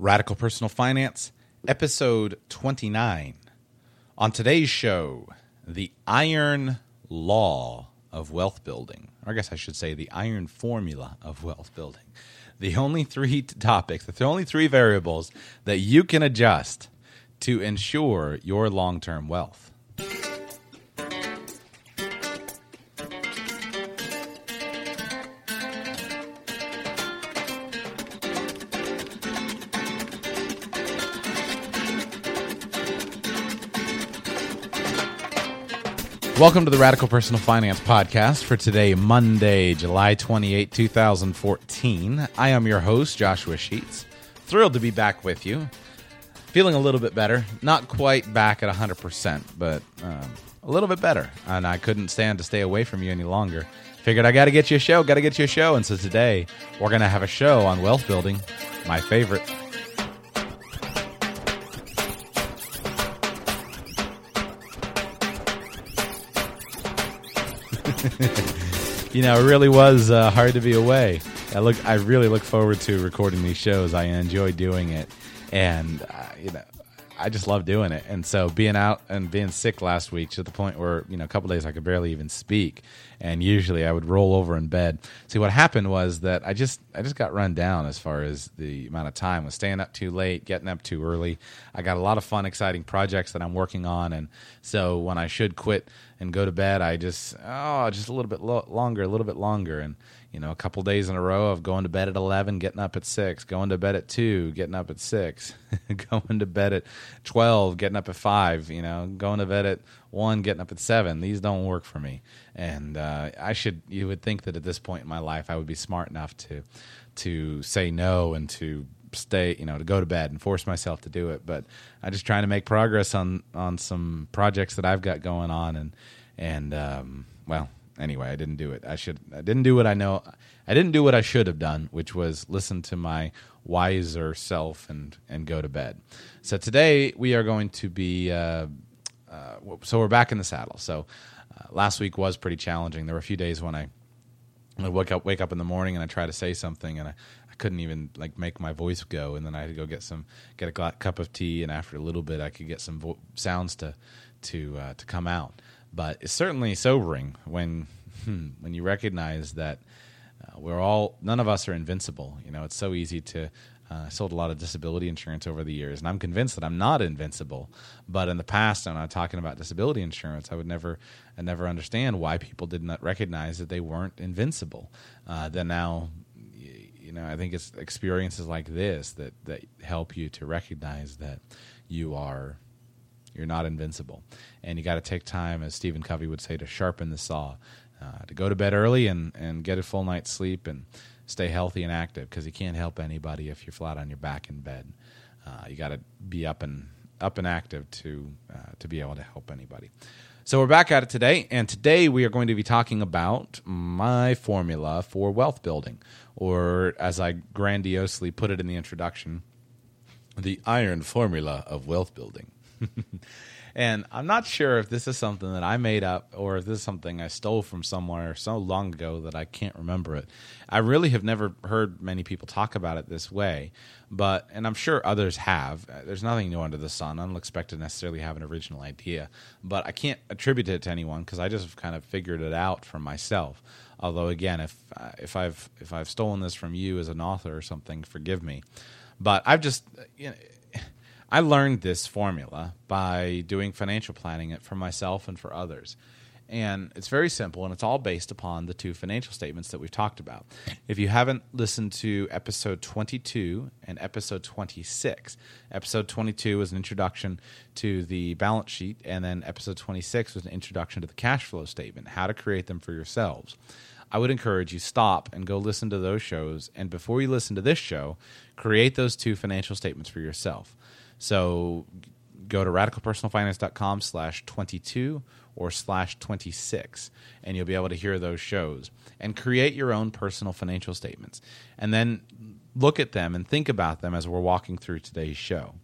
Radical Personal Finance, episode 29. On today's show, the iron law of wealth building. Or I guess I should say the iron formula of wealth building. The only three topics, the only three variables that you can adjust to ensure your long term wealth. Welcome to the Radical Personal Finance Podcast for today, Monday, July 28, 2014. I am your host, Joshua Sheets. Thrilled to be back with you. Feeling a little bit better. Not quite back at 100%, but um, a little bit better. And I couldn't stand to stay away from you any longer. Figured I got to get you a show, got to get you a show. And so today, we're going to have a show on wealth building, my favorite. You know, it really was uh, hard to be away. I look, I really look forward to recording these shows. I enjoy doing it, and uh, you know, I just love doing it. And so being out and being sick last week to the point where you know a couple days I could barely even speak, and usually I would roll over in bed. See, what happened was that I just I just got run down as far as the amount of time. I was staying up too late, getting up too early. I got a lot of fun, exciting projects that I'm working on, and so when I should quit and go to bed, I just oh just a little bit lo- longer, a little bit longer, and you know, a couple days in a row of going to bed at 11, getting up at 6, going to bed at 2, getting up at 6, going to bed at 12, getting up at 5, you know, going to bed at 1, getting up at 7. These don't work for me. And uh, I should, you would think that at this point in my life, I would be smart enough to, to say no and to stay, you know, to go to bed and force myself to do it. But I'm just trying to make progress on, on some projects that I've got going on. And, and, um, well, anyway, I didn't do it. I should. I didn't do what I know. I didn't do what I should have done, which was listen to my wiser self and and go to bed. So today we are going to be. Uh, uh, so we're back in the saddle. So uh, last week was pretty challenging. There were a few days when I, I wake up wake up in the morning and I try to say something and I, I couldn't even like make my voice go and then I had to go get some get a cup of tea and after a little bit I could get some vo- sounds to to uh, to come out but it's certainly sobering when hmm, when you recognize that uh, we're all none of us are invincible. You know, it's so easy to. Uh, I sold a lot of disability insurance over the years, and I'm convinced that I'm not invincible. But in the past, when I'm talking about disability insurance, I would never, I never understand why people did not recognize that they weren't invincible. Uh, then now, you know, I think it's experiences like this that that help you to recognize that you are you're not invincible. And you got to take time, as Stephen Covey would say, to sharpen the saw, uh, to go to bed early and, and get a full night's sleep and stay healthy and active because you can't help anybody if you're flat on your back in bed. Uh, you got to be up and up and active to uh, to be able to help anybody. So we're back at it today, and today we are going to be talking about my formula for wealth building, or as I grandiosely put it in the introduction, the iron formula of wealth building. and I'm not sure if this is something that I made up or if this is something I stole from somewhere so long ago that I can't remember it. I really have never heard many people talk about it this way, but and I'm sure others have. Uh, there's nothing new under the sun. I don't expect to necessarily have an original idea, but I can't attribute it to anyone because I just kind of figured it out for myself. Although again, if uh, if I've if I've stolen this from you as an author or something, forgive me. But I've just you know, I learned this formula by doing financial planning it for myself and for others. And it's very simple, and it's all based upon the two financial statements that we've talked about. If you haven't listened to episode 22 and episode 26, episode 22 was an introduction to the balance sheet, and then episode 26 was an introduction to the cash flow statement, how to create them for yourselves. I would encourage you stop and go listen to those shows, and before you listen to this show, create those two financial statements for yourself. So go to radicalpersonalfinance.com slash 22 or slash 26 and you'll be able to hear those shows. And create your own personal financial statements. And then look at them and think about them as we're walking through today's show.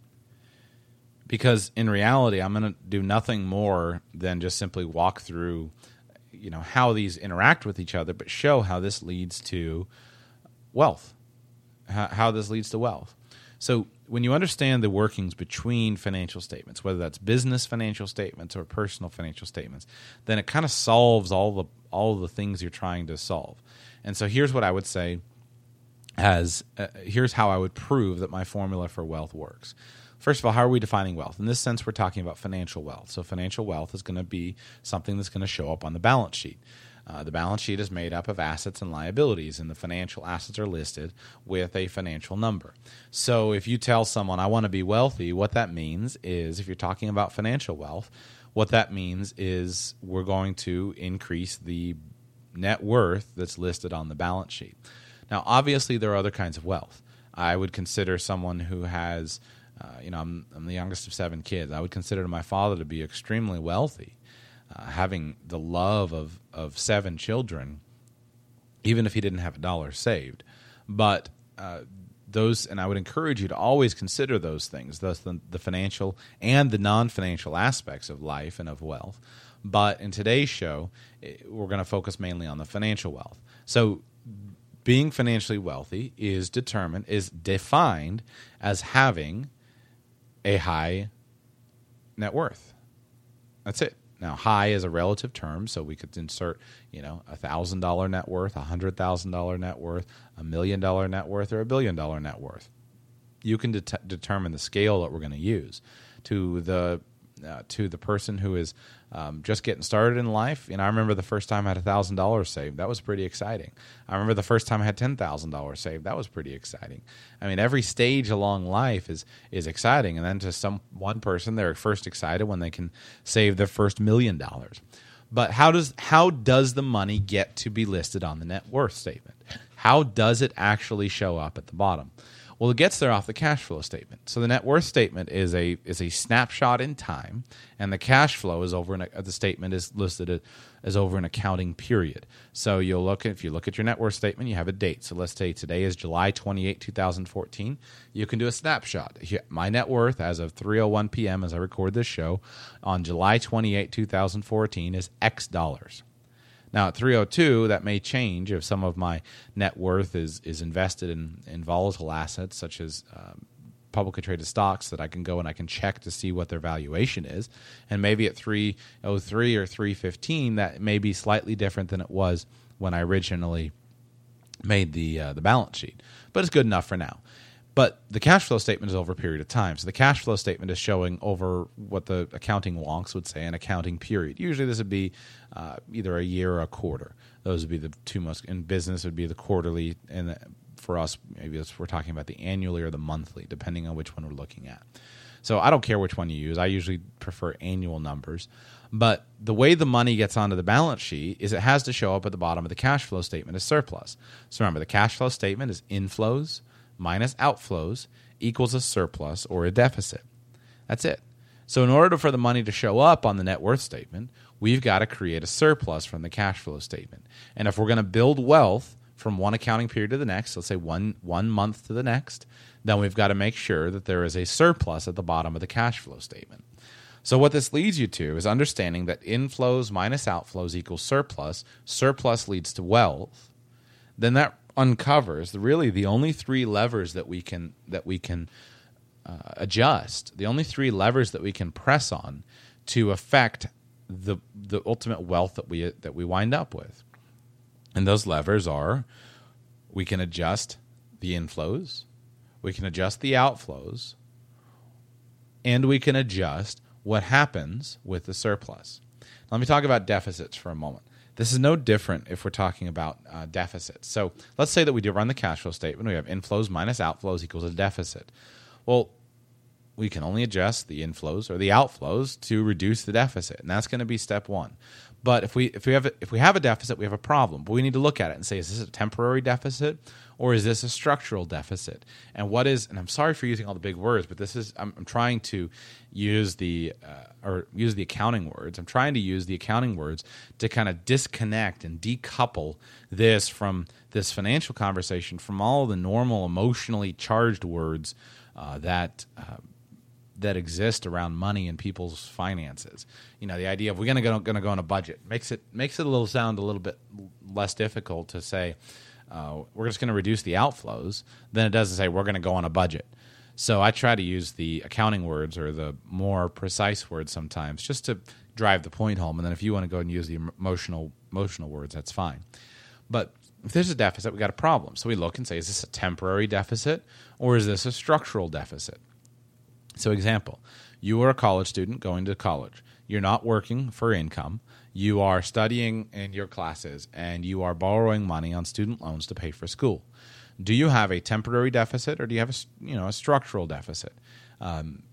Because in reality i'm going to do nothing more than just simply walk through you know how these interact with each other but show how this leads to wealth. How, this leads to wealth. So when you understand the workings between financial statements, whether that's business financial statements or personal financial statements, then it kind of solves all the all the things you're trying to solve. And so here's what I would say as uh, here's how I would prove that my formula for wealth works. First of all, how are we defining wealth? In this sense, we're talking about financial wealth. So financial wealth is going to be something that's going to show up on the balance sheet. Uh, the balance sheet is made up of assets and liabilities, and the financial assets are listed with a financial number. So if you tell someone, I want to be wealthy, what that means is, if you're talking about financial wealth, what that means is we're going to increase the net worth that's listed on the balance sheet. Now, obviously, there are other kinds of wealth. I would consider someone who has, uh, you know, I'm, I'm the youngest of seven kids. I would consider my father to be extremely wealthy uh, having the love of, of seven children, even if he didn't have a dollar saved. But uh, those, and I would encourage you to always consider those things, thus the, the financial and the non financial aspects of life and of wealth. But in today's show, eh, we're going to focus mainly on the financial wealth. So, being financially wealthy is determined, is defined as having a high net worth. That's it. Now, high is a relative term, so we could insert, you know, a thousand dollar net worth, a hundred thousand dollar net worth, a million dollar net worth, or a billion dollar net worth. You can det- determine the scale that we're going to use. To the uh, to the person who is um, just getting started in life. And I remember the first time I had thousand dollars saved. That was pretty exciting. I remember the first time I had ten thousand dollars saved. That was pretty exciting. I mean, every stage along life is is exciting. And then to some one person, they're first excited when they can save their first million dollars. But how does how does the money get to be listed on the net worth statement? How does it actually show up at the bottom? Well, it gets there off the cash flow statement. So the net worth statement is a is a snapshot in time, and the cash flow is over. In a, uh, the statement is listed as over an accounting period. So you'll look if you look at your net worth statement, you have a date. So let's say today is July 28, 2014. You can do a snapshot. My net worth as of 3:01 p.m. as I record this show on July 28, 2014 is X dollars. Now at 302, that may change if some of my net worth is is invested in, in volatile assets such as um, publicly traded stocks that I can go and I can check to see what their valuation is. And maybe at 303 or 315, that may be slightly different than it was when I originally made the uh, the balance sheet. But it's good enough for now. But the cash flow statement is over a period of time. So the cash flow statement is showing over what the accounting wonks would say an accounting period. Usually this would be uh, either a year or a quarter. Those would be the two most in business would be the quarterly and for us maybe we're talking about the annually or the monthly depending on which one we're looking at. So I don't care which one you use. I usually prefer annual numbers. But the way the money gets onto the balance sheet is it has to show up at the bottom of the cash flow statement as surplus. So remember the cash flow statement is inflows minus outflows equals a surplus or a deficit. That's it. So, in order for the money to show up on the net worth statement, we've got to create a surplus from the cash flow statement. And if we're going to build wealth from one accounting period to the next, let's say one, one month to the next, then we've got to make sure that there is a surplus at the bottom of the cash flow statement. So, what this leads you to is understanding that inflows minus outflows equals surplus. Surplus leads to wealth. Then that uncovers really the only three levers that we can that we can uh, adjust, the only three levers that we can press on to affect the the ultimate wealth that we that we wind up with. And those levers are we can adjust the inflows, we can adjust the outflows, and we can adjust what happens with the surplus. Let me talk about deficits for a moment. This is no different if we're talking about uh, deficits. So let's say that we do run the cash flow statement. We have inflows minus outflows equals a deficit. Well, we can only adjust the inflows or the outflows to reduce the deficit, and that's going to be step one. But if we if we have a, if we have a deficit, we have a problem. But we need to look at it and say, is this a temporary deficit or is this a structural deficit? And what is? And I'm sorry for using all the big words, but this is I'm, I'm trying to use the uh, or use the accounting words. I'm trying to use the accounting words to kind of disconnect and decouple this from this financial conversation from all the normal emotionally charged words uh, that. Uh, that exist around money and people's finances. You know, the idea of we're going to go going to go on a budget makes it makes it a little sound a little bit less difficult to say uh, we're just going to reduce the outflows then it doesn't say we're going to go on a budget. So I try to use the accounting words or the more precise words sometimes just to drive the point home. And then if you want to go and use the emotional emotional words, that's fine. But if there's a deficit, we got a problem. So we look and say, is this a temporary deficit or is this a structural deficit? So, example, you are a college student going to college. You're not working for income. You are studying in your classes and you are borrowing money on student loans to pay for school. Do you have a temporary deficit or do you have a, you know, a structural deficit? Um,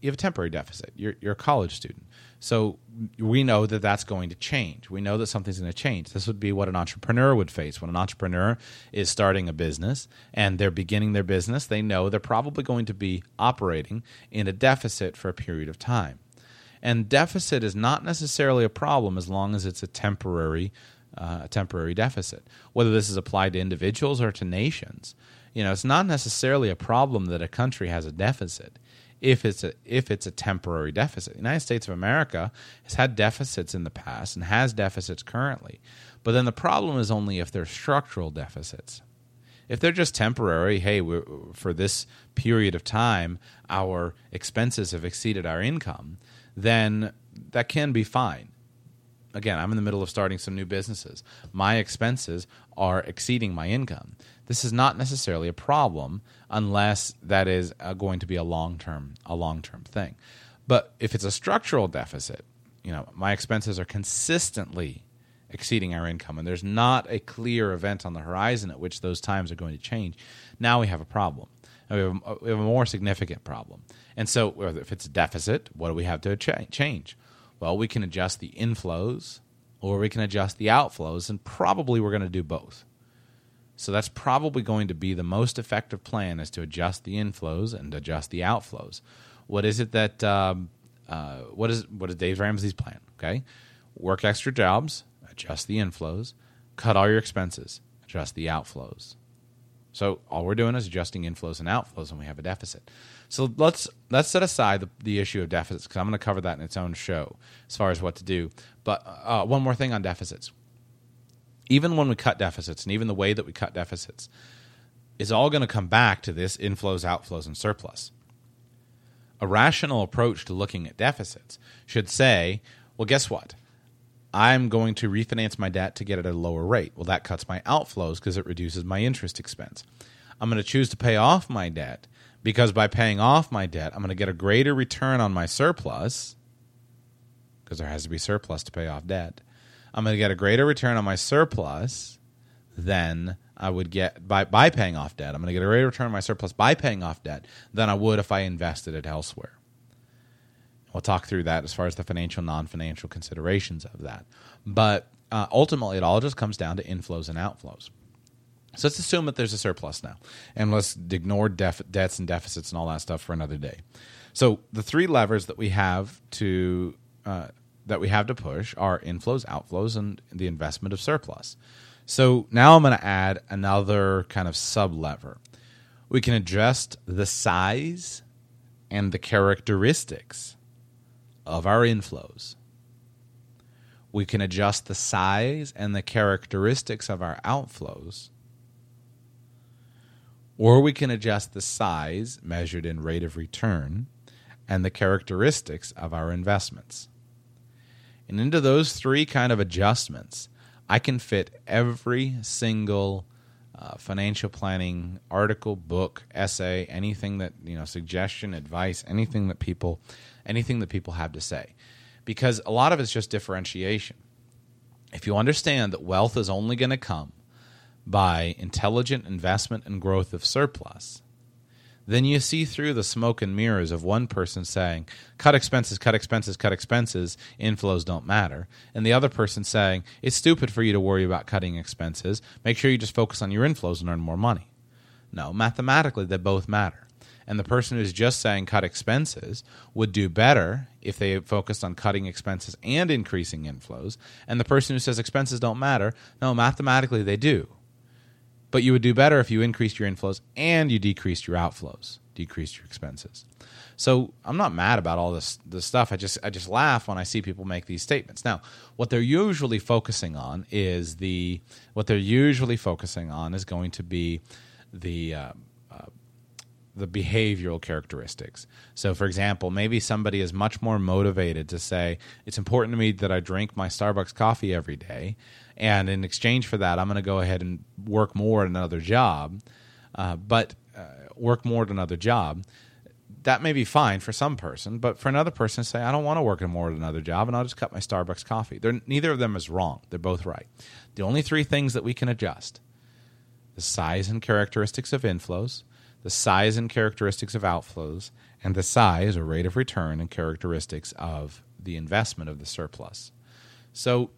you have a temporary deficit. You're, you're a college student. So we know that that's going to change. We know that something's going to change. This would be what an entrepreneur would face. When an entrepreneur is starting a business and they're beginning their business, they know they're probably going to be operating in a deficit for a period of time. And deficit is not necessarily a problem as long as it's a temporary uh, temporary deficit. Whether this is applied to individuals or to nations, you know, it's not necessarily a problem that a country has a deficit if it's a if it's a temporary deficit. The United States of America has had deficits in the past and has deficits currently. But then the problem is only if they're structural deficits. If they're just temporary, hey, for this period of time, our expenses have exceeded our income, then that can be fine. Again, I'm in the middle of starting some new businesses. My expenses are exceeding my income. This is not necessarily a problem unless that is going to be a long term a long term thing. But if it's a structural deficit, you know, my expenses are consistently exceeding our income, and there's not a clear event on the horizon at which those times are going to change. Now we have a problem. We have a, we have a more significant problem. And so, if it's a deficit, what do we have to change? Well, we can adjust the inflows or we can adjust the outflows, and probably we're going to do both. So that's probably going to be the most effective plan is to adjust the inflows and adjust the outflows. What is it that um, uh, what is what is Dave Ramsey's plan? Okay, work extra jobs, adjust the inflows, cut all your expenses, adjust the outflows. So all we're doing is adjusting inflows and outflows, and we have a deficit. So let's let's set aside the, the issue of deficits because I'm going to cover that in its own show as far as what to do. But uh, one more thing on deficits even when we cut deficits and even the way that we cut deficits is all going to come back to this inflows, outflows, and surplus. A rational approach to looking at deficits should say, well, guess what? I'm going to refinance my debt to get it at a lower rate. Well, that cuts my outflows because it reduces my interest expense. I'm going to choose to pay off my debt because by paying off my debt, I'm going to get a greater return on my surplus because there has to be surplus to pay off debt. I'm going to get a greater return on my surplus than I would get by, by paying off debt. I'm going to get a greater return on my surplus by paying off debt than I would if I invested it elsewhere. We'll talk through that as far as the financial, non financial considerations of that. But uh, ultimately, it all just comes down to inflows and outflows. So let's assume that there's a surplus now, and let's ignore def- debts and deficits and all that stuff for another day. So the three levers that we have to uh, that we have to push are inflows, outflows, and the investment of surplus. So now I'm going to add another kind of sub lever. We can adjust the size and the characteristics of our inflows. We can adjust the size and the characteristics of our outflows. Or we can adjust the size measured in rate of return and the characteristics of our investments. And into those three kind of adjustments, I can fit every single uh, financial planning article, book, essay, anything that you know, suggestion, advice, anything that people, anything that people have to say, because a lot of it's just differentiation. If you understand that wealth is only going to come by intelligent investment and growth of surplus, then you see through the smoke and mirrors of one person saying, cut expenses, cut expenses, cut expenses, inflows don't matter. And the other person saying, it's stupid for you to worry about cutting expenses. Make sure you just focus on your inflows and earn more money. No, mathematically, they both matter. And the person who's just saying cut expenses would do better if they focused on cutting expenses and increasing inflows. And the person who says expenses don't matter, no, mathematically they do. But you would do better if you increased your inflows and you decreased your outflows, decreased your expenses. So I'm not mad about all this this stuff. I just I just laugh when I see people make these statements. Now, what they're usually focusing on is the what they're usually focusing on is going to be the uh, the behavioral characteristics. So, for example, maybe somebody is much more motivated to say, It's important to me that I drink my Starbucks coffee every day. And in exchange for that, I'm going to go ahead and work more at another job. Uh, but uh, work more at another job. That may be fine for some person, but for another person, say, I don't want to work more at another job and I'll just cut my Starbucks coffee. They're, neither of them is wrong. They're both right. The only three things that we can adjust the size and characteristics of inflows, the size and characteristics of outflows, and the size or rate of return and characteristics of the investment of the surplus. So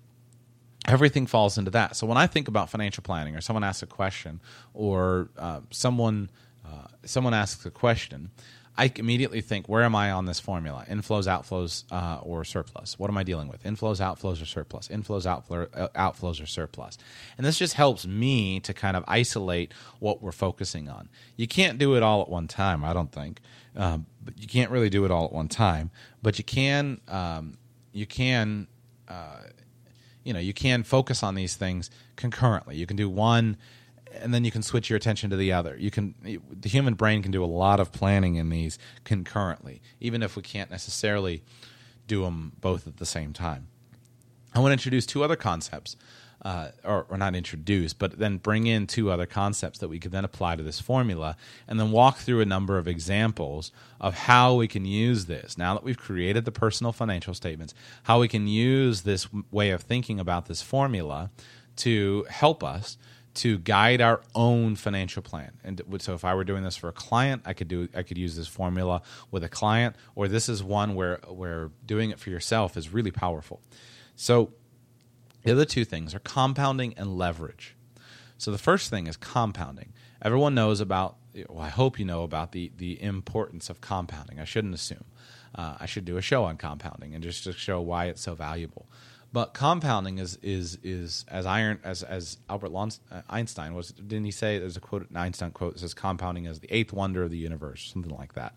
everything falls into that. So when I think about financial planning, or someone asks a question, or uh, someone uh, someone asks a question, I immediately think, where am I on this formula? Inflows, outflows, uh, or surplus? What am I dealing with? Inflows, outflows, or surplus? Inflows, outflow, uh, outflows, or surplus? And this just helps me to kind of isolate what we're focusing on. You can't do it all at one time, I don't think. Um, but you can't really do it all at one time, but you can. Um, you can. Uh, you know, you can focus on these things concurrently. You can do one and then you can switch your attention to the other. You can the human brain can do a lot of planning in these concurrently, even if we can't necessarily do them both at the same time. I want to introduce two other concepts, uh, or, or not introduce, but then bring in two other concepts that we could then apply to this formula, and then walk through a number of examples of how we can use this. Now that we've created the personal financial statements, how we can use this way of thinking about this formula to help us to guide our own financial plan. And so if I were doing this for a client, I could do I could use this formula with a client or this is one where where doing it for yourself is really powerful. So the other two things are compounding and leverage. So the first thing is compounding. Everyone knows about well, I hope you know about the the importance of compounding. I shouldn't assume. Uh, I should do a show on compounding and just to show why it's so valuable. But compounding is is is as iron as as Albert uh, Einstein was. Didn't he say? There's a quote, an Einstein quote that says, "Compounding is the eighth wonder of the universe," something like that.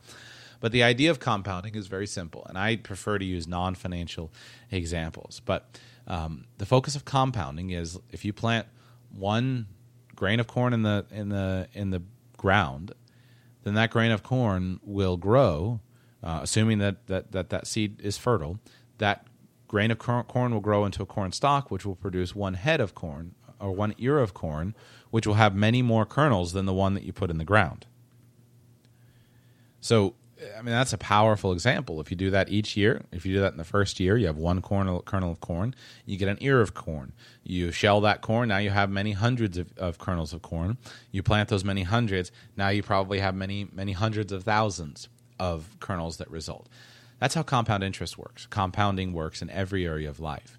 But the idea of compounding is very simple, and I prefer to use non-financial examples. But um, the focus of compounding is if you plant one grain of corn in the in the in the ground, then that grain of corn will grow, uh, assuming that, that that that seed is fertile. That grain of corn will grow into a corn stalk, which will produce one head of corn or one ear of corn, which will have many more kernels than the one that you put in the ground. So, I mean, that's a powerful example. If you do that each year, if you do that in the first year, you have one kernel, kernel of corn, you get an ear of corn. You shell that corn, now you have many hundreds of, of kernels of corn. You plant those many hundreds, now you probably have many, many hundreds of thousands of kernels that result. That's how compound interest works. Compounding works in every area of life.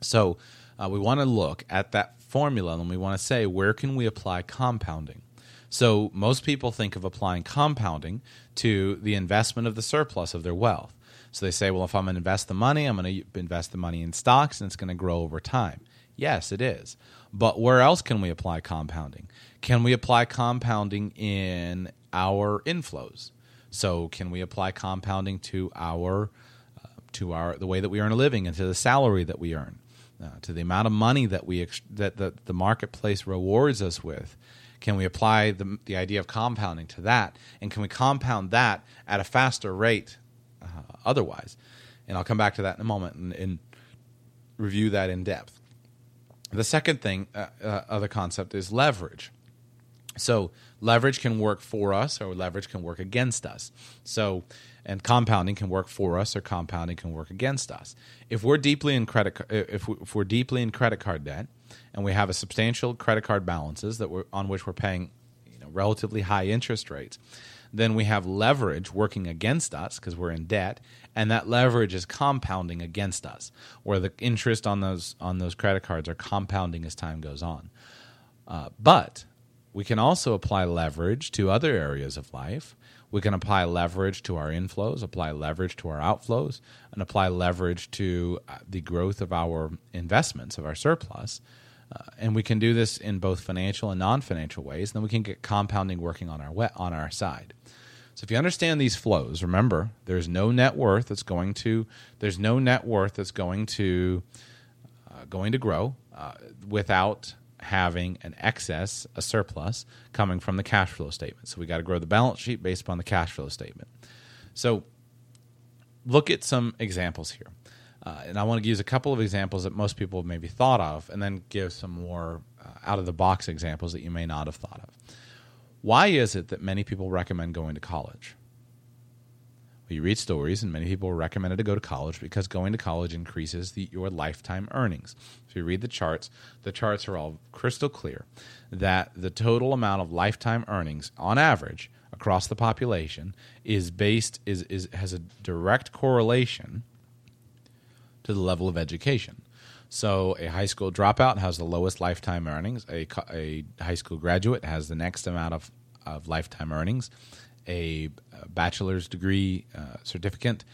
So uh, we want to look at that formula and we want to say where can we apply compounding. So most people think of applying compounding to the investment of the surplus of their wealth. So they say, well, if I'm going to invest the money, I'm going to invest the money in stocks and it's going to grow over time. Yes, it is. But where else can we apply compounding? Can we apply compounding in our inflows? So, can we apply compounding to our uh, to our the way that we earn a living and to the salary that we earn, uh, to the amount of money that we ex- that the, the marketplace rewards us with? Can we apply the the idea of compounding to that, and can we compound that at a faster rate? Uh, otherwise, and I'll come back to that in a moment and, and review that in depth. The second thing, uh, uh, other concept is leverage. So leverage can work for us or leverage can work against us. So, and compounding can work for us or compounding can work against us. If we're deeply in credit, if, we, we're deeply in credit card debt, and we have a substantial credit card balances that we're on which we're paying, you know, relatively high interest rates, then we have leverage working against us because we're in debt, and that leverage is compounding against us, where the interest on those on those credit cards are compounding as time goes on. Uh, but we can also apply leverage to other areas of life. We can apply leverage to our inflows, apply leverage to our outflows, and apply leverage to uh, the growth of our investments, of our surplus. Uh, and we can do this in both financial and non-financial ways. And then we can get compounding working on our on our side. So if you understand these flows, remember there's no net worth that's going to there's no net worth that's going to uh, going to grow uh, without having an excess, a surplus coming from the cash flow statement. So we got to grow the balance sheet based upon the cash flow statement. So look at some examples here. Uh, and I want to use a couple of examples that most people have maybe thought of, and then give some more uh, out of the box examples that you may not have thought of. Why is it that many people recommend going to college? You read stories, and many people are recommended to go to college because going to college increases the, your lifetime earnings. If you read the charts, the charts are all crystal clear that the total amount of lifetime earnings, on average, across the population, is based is, is has a direct correlation to the level of education. So a high school dropout has the lowest lifetime earnings. A, a high school graduate has the next amount of, of lifetime earnings. A, bachelor's degree uh, certificate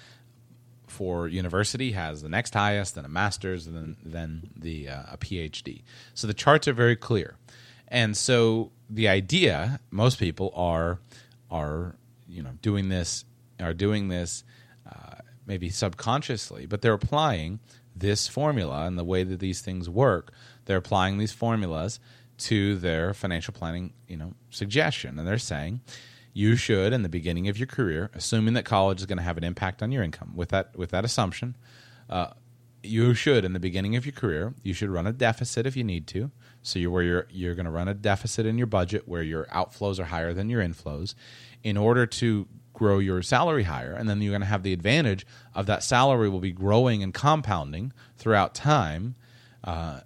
for university has the next highest, then a master's, and then, then the uh, a PhD. So the charts are very clear. And so the idea, most people are are you know doing this are doing this uh, maybe subconsciously, but they're applying this formula and the way that these things work, they're applying these formulas to their financial planning, you know, suggestion. And they're saying you should, in the beginning of your career, assuming that college is going to have an impact on your income, with that with that assumption, uh, you should, in the beginning of your career, you should run a deficit if you need to. So you're where you're you're going to run a deficit in your budget where your outflows are higher than your inflows, in order to grow your salary higher. And then you're going to have the advantage of that salary will be growing and compounding throughout time uh,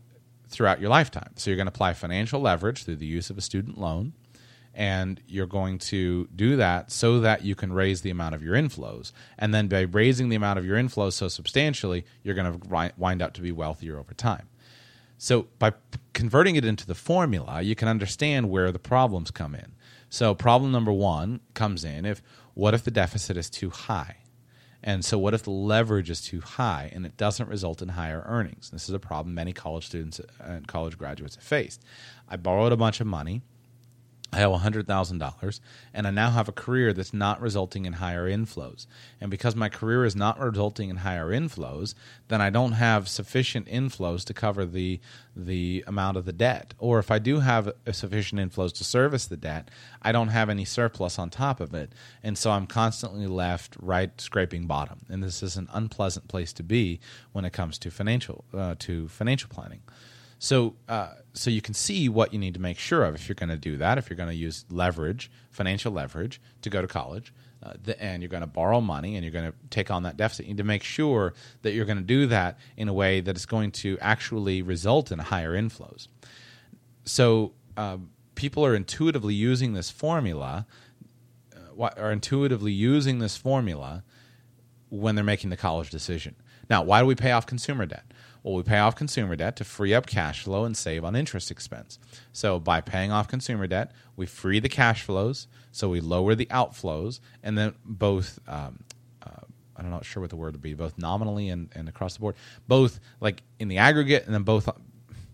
throughout your lifetime. So you're going to apply financial leverage through the use of a student loan and you're going to do that so that you can raise the amount of your inflows and then by raising the amount of your inflows so substantially you're going to wind up to be wealthier over time so by converting it into the formula you can understand where the problems come in so problem number one comes in if what if the deficit is too high? And so, what if the leverage is too high and it doesn't result in higher earnings? This is a problem many college students and college graduates have faced. I borrowed a bunch of money I have $100,000 and I now have a career that's not resulting in higher inflows. And because my career is not resulting in higher inflows, then I don't have sufficient inflows to cover the the amount of the debt. Or if I do have sufficient inflows to service the debt, I don't have any surplus on top of it. And so I'm constantly left right scraping bottom. And this is an unpleasant place to be when it comes to financial uh, to financial planning. So, uh, so you can see what you need to make sure of if you're going to do that. If you're going to use leverage, financial leverage, to go to college, uh, the, and you're going to borrow money and you're going to take on that deficit, you need to make sure that you're going to do that in a way that is going to actually result in higher inflows. So, uh, people are intuitively using this formula, uh, are intuitively using this formula when they're making the college decision. Now, why do we pay off consumer debt? Well, we pay off consumer debt to free up cash flow and save on interest expense. So, by paying off consumer debt, we free the cash flows, so we lower the outflows, and then both. Um, uh, I'm not sure what the word would be, both nominally and, and across the board, both like in the aggregate, and then both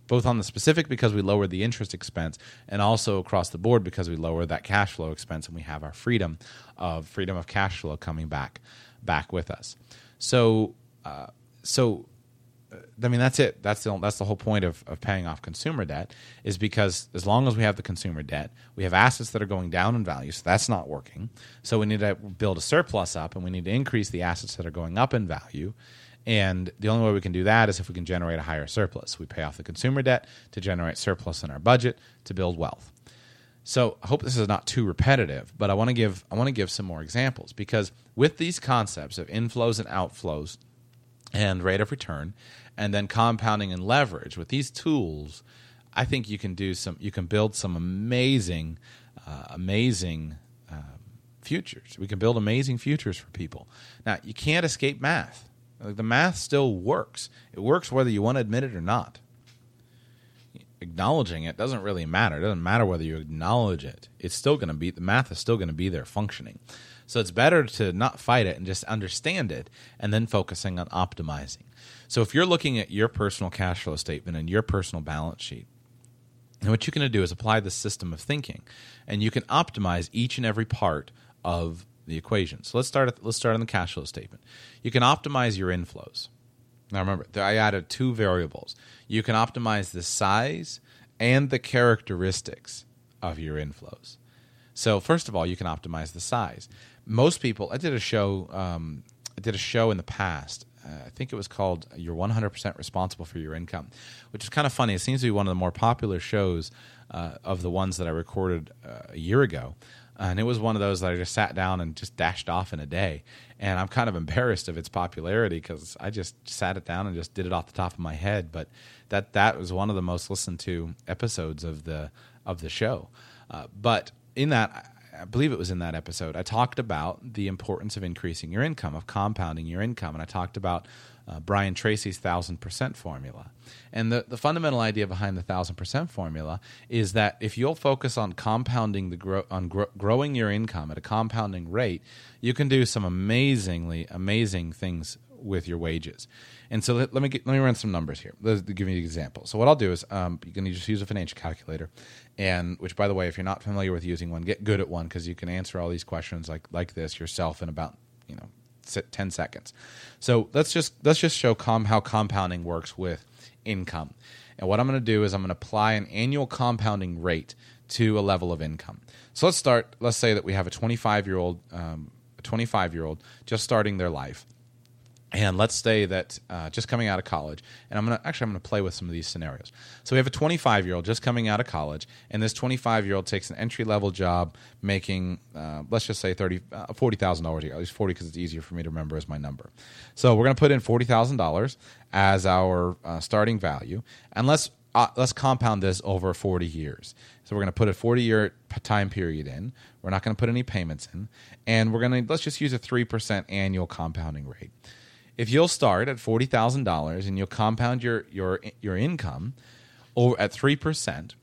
both on the specific because we lower the interest expense, and also across the board because we lower that cash flow expense, and we have our freedom of freedom of cash flow coming back back with us. So, uh, so I mean, that's it. That's the that's the whole point of, of paying off consumer debt is because as long as we have the consumer debt, we have assets that are going down in value. So that's not working. So we need to build a surplus up, and we need to increase the assets that are going up in value. And the only way we can do that is if we can generate a higher surplus. We pay off the consumer debt to generate surplus in our budget to build wealth. So I hope this is not too repetitive, but I want to give I want to give some more examples because with these concepts of inflows and outflows and rate of return and then compounding and leverage with these tools, I think you can do some you can build some amazing uh, amazing um, futures. We can build amazing futures for people. Now, you can't escape math. Like the math still works. It works whether you want to admit it or not acknowledging it doesn't really matter. It doesn't matter whether you acknowledge it. It's still going to be the math is still going to be there functioning. So it's better to not fight it and just understand it and then focusing on optimizing. So if you're looking at your personal cash flow statement and your personal balance sheet, and what you can do is apply the system of thinking and you can optimize each and every part of the equation. So let's start at, let's start on the cash flow statement. You can optimize your inflows. Now remember, I added two variables. You can optimize the size and the characteristics of your inflows. So first of all, you can optimize the size. Most people, I did a show. Um, I did a show in the past. I think it was called "You're 100% Responsible for Your Income," which is kind of funny. It seems to be one of the more popular shows uh, of the ones that I recorded uh, a year ago and it was one of those that I just sat down and just dashed off in a day. And I'm kind of embarrassed of its popularity because I just sat it down and just did it off the top of my head. But that that was one of the most listened to episodes of the of the show. Uh, but in that, I believe it was in that episode, I talked about the importance of increasing your income, of compounding your income, and I talked about uh, Brian Tracy's thousand percent formula. And the, the fundamental idea behind the thousand percent formula is that if you'll focus on compounding the grow, on gro- growing your income at a compounding rate, you can do some amazingly amazing things with your wages. And so let, let me get, let me run some numbers here. Let's give you an example. So what I'll do is um, you can just use a financial calculator, and which by the way, if you're not familiar with using one, get good at one because you can answer all these questions like like this yourself in about you know 10 seconds. So let's just let's just show com- how compounding works with income. And what I'm going to do is I'm going to apply an annual compounding rate to a level of income. So let's start. Let's say that we have a 25 year old, um, 25 year old just starting their life, and let's say that uh, just coming out of college, and I'm gonna actually I'm gonna play with some of these scenarios. So we have a 25 year old just coming out of college, and this 25 year old takes an entry level job making uh, let's just say 30 uh, forty thousand dollars a year, at least 40 because it's easier for me to remember as my number. So we're gonna put in forty thousand dollars as our uh, starting value, and let's uh, let's compound this over 40 years. So we're going to put a 40 year time period in. We're not going to put any payments in, and we're going to let's just use a three percent annual compounding rate if you'll start at forty thousand dollars and you'll compound your your your income over at three percent,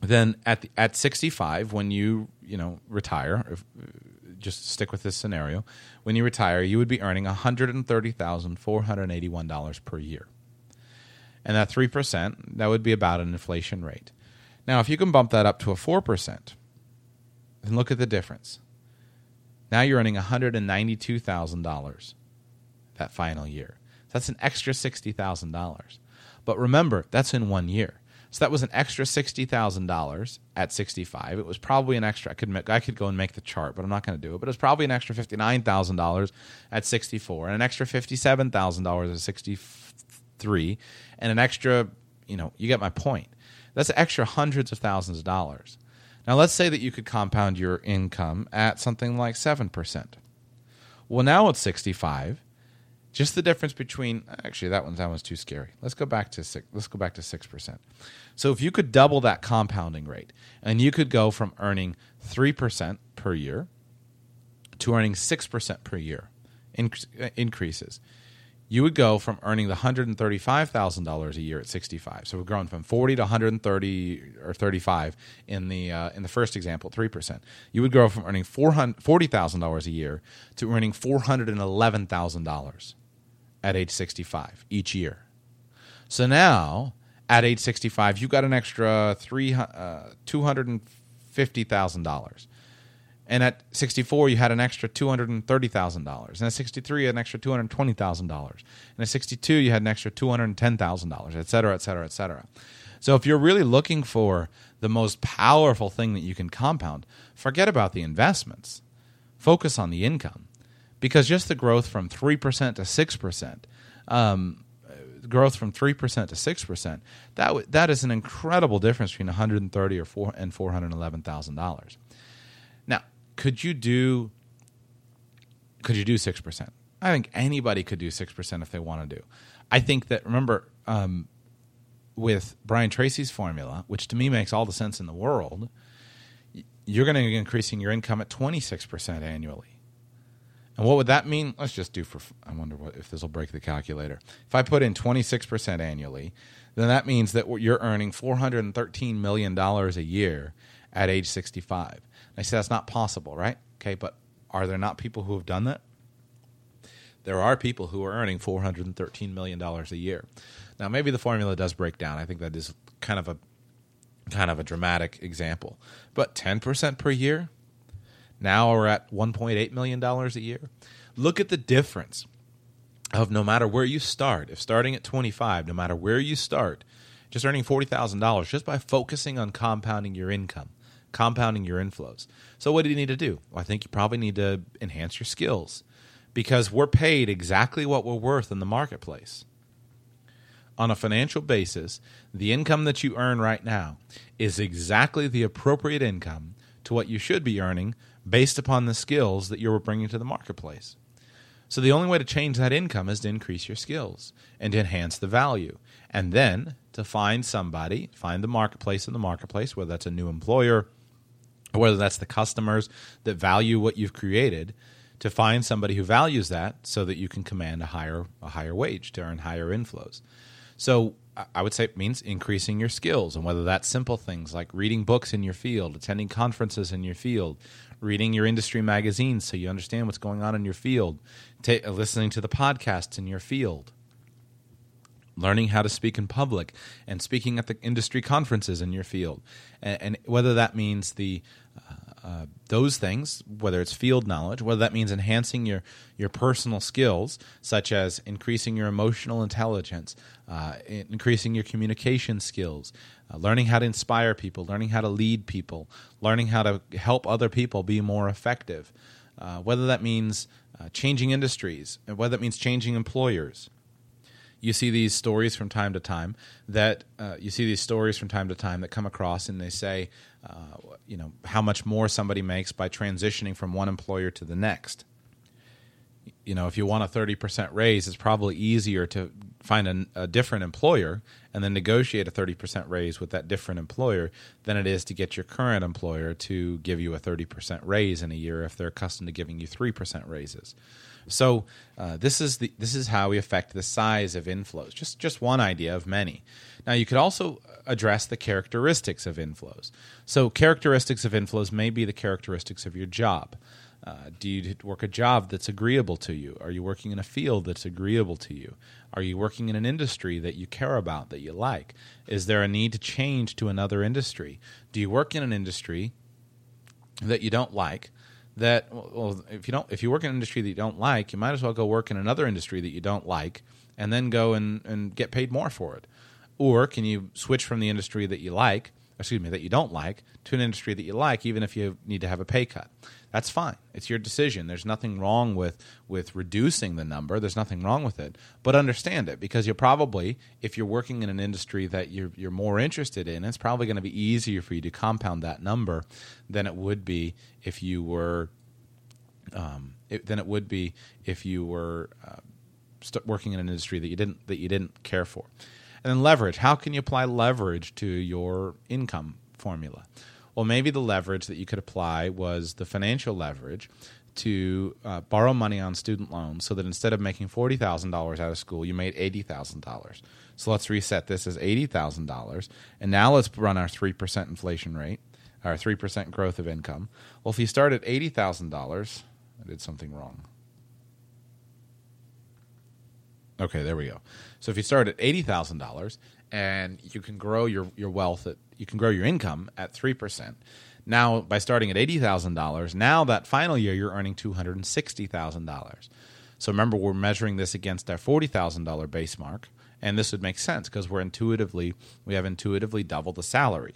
then at the, at sixty five when you you know retire, if, just stick with this scenario, when you retire, you would be earning one hundred and thirty thousand four hundred eighty one dollars per year, and that three percent that would be about an inflation rate. Now, if you can bump that up to a four percent, then look at the difference. Now you're earning one hundred and ninety two thousand dollars that final year. So that's an extra $60,000. But remember, that's in one year. So that was an extra $60,000 at 65. It was probably an extra I could make, I could go and make the chart, but I'm not going to do it. But it was probably an extra $59,000 at 64 and an extra $57,000 at 63 and an extra, you know, you get my point. That's extra hundreds of thousands of dollars. Now let's say that you could compound your income at something like 7%. Well, now at 65, just the difference between actually that one's that one's too scary. Let's go back to six. Let's go back to six percent. So if you could double that compounding rate, and you could go from earning three percent per year to earning six percent per year uh, increases, you would go from earning the hundred and thirty-five thousand dollars a year at sixty-five. So we've grown from forty to one hundred and thirty or thirty-five in the uh, in the first example, three percent. You would grow from earning forty thousand dollars a year to earning four hundred and eleven thousand dollars at age 65 each year. So now, at age 65, you got an extra three uh, $250,000. And at 64, you had an extra $230,000. And at 63, you had an extra $220,000. And at 62, you had an extra $210,000, et cetera, et cetera, et cetera. So if you're really looking for the most powerful thing that you can compound, forget about the investments. Focus on the income because just the growth from 3% to 6%, um, growth from 3% to 6%, that, w- that is an incredible difference between 130 or four and $411,000. Now, could you do could you do 6%? I think anybody could do 6% if they want to do. I think that remember um, with Brian Tracy's formula, which to me makes all the sense in the world, you're going to be increasing your income at 26% annually. And what would that mean? Let's just do for. I wonder what if this will break the calculator. If I put in 26% annually, then that means that you're earning 413 million dollars a year at age 65. And I say that's not possible, right? Okay, but are there not people who have done that? There are people who are earning 413 million dollars a year. Now, maybe the formula does break down. I think that is kind of a kind of a dramatic example. But 10% per year, now we're at $1.8 million a year. Look at the difference of no matter where you start, if starting at 25, no matter where you start, just earning $40,000 just by focusing on compounding your income, compounding your inflows. So, what do you need to do? Well, I think you probably need to enhance your skills because we're paid exactly what we're worth in the marketplace. On a financial basis, the income that you earn right now is exactly the appropriate income to what you should be earning based upon the skills that you're bringing to the marketplace. So the only way to change that income is to increase your skills and to enhance the value. And then to find somebody, find the marketplace in the marketplace, whether that's a new employer or whether that's the customers that value what you've created, to find somebody who values that so that you can command a higher a higher wage to earn higher inflows. So I would say it means increasing your skills, and whether that's simple things like reading books in your field, attending conferences in your field, reading your industry magazines so you understand what's going on in your field, ta- listening to the podcasts in your field, learning how to speak in public, and speaking at the industry conferences in your field, and, and whether that means the uh, those things, whether it's field knowledge, whether that means enhancing your your personal skills, such as increasing your emotional intelligence, uh, increasing your communication skills, uh, learning how to inspire people, learning how to lead people, learning how to help other people be more effective, uh, whether that means uh, changing industries, whether that means changing employers. You see these stories from time to time that you see these stories from time to time that come across and they say uh, you know how much more somebody makes by transitioning from one employer to the next. You know, if you want a thirty percent raise, it's probably easier to find a, different employer and then negotiate a thirty percent raise with that different employer than it is to get your current employer to give you a thirty percent raise in a year if they're accustomed to giving you three percent raises. So uh, this is the this is how we affect the size of inflows. Just just one idea of many. Now you could also address the characteristics of inflows. So characteristics of inflows may be the characteristics of your job. Uh, do you work a job that's agreeable to you? Are you working in a field that's agreeable to you? Are you working in an industry that you care about, that you like? Is there a need to change to another industry? Do you work in an industry that you don't like? That well, if you don't, if you work in an industry that you don't like, you might as well go work in another industry that you don't like, and then go and, and get paid more for it. Or can you switch from the industry that you like, excuse me, that you don't like, to an industry that you like, even if you need to have a pay cut? That's fine. It's your decision. There's nothing wrong with with reducing the number. There's nothing wrong with it. But understand it because you're probably, if you're working in an industry that you're you're more interested in, it's probably going to be easier for you to compound that number than it would be if you were um, it, than it would be if you were uh, working in an industry that you didn't that you didn't care for. And then leverage. How can you apply leverage to your income formula? Well, maybe the leverage that you could apply was the financial leverage to uh, borrow money on student loans so that instead of making $40,000 out of school, you made $80,000. So let's reset this as $80,000. And now let's run our 3% inflation rate, our 3% growth of income. Well, if you start at $80,000, I did something wrong. Okay, there we go. So if you start at eighty thousand dollars and you can grow your, your wealth at you can grow your income at three percent. Now by starting at eighty thousand dollars, now that final year you're earning two hundred and sixty thousand dollars. So remember we're measuring this against our forty thousand dollar base mark, and this would make sense because we're intuitively we have intuitively doubled the salary.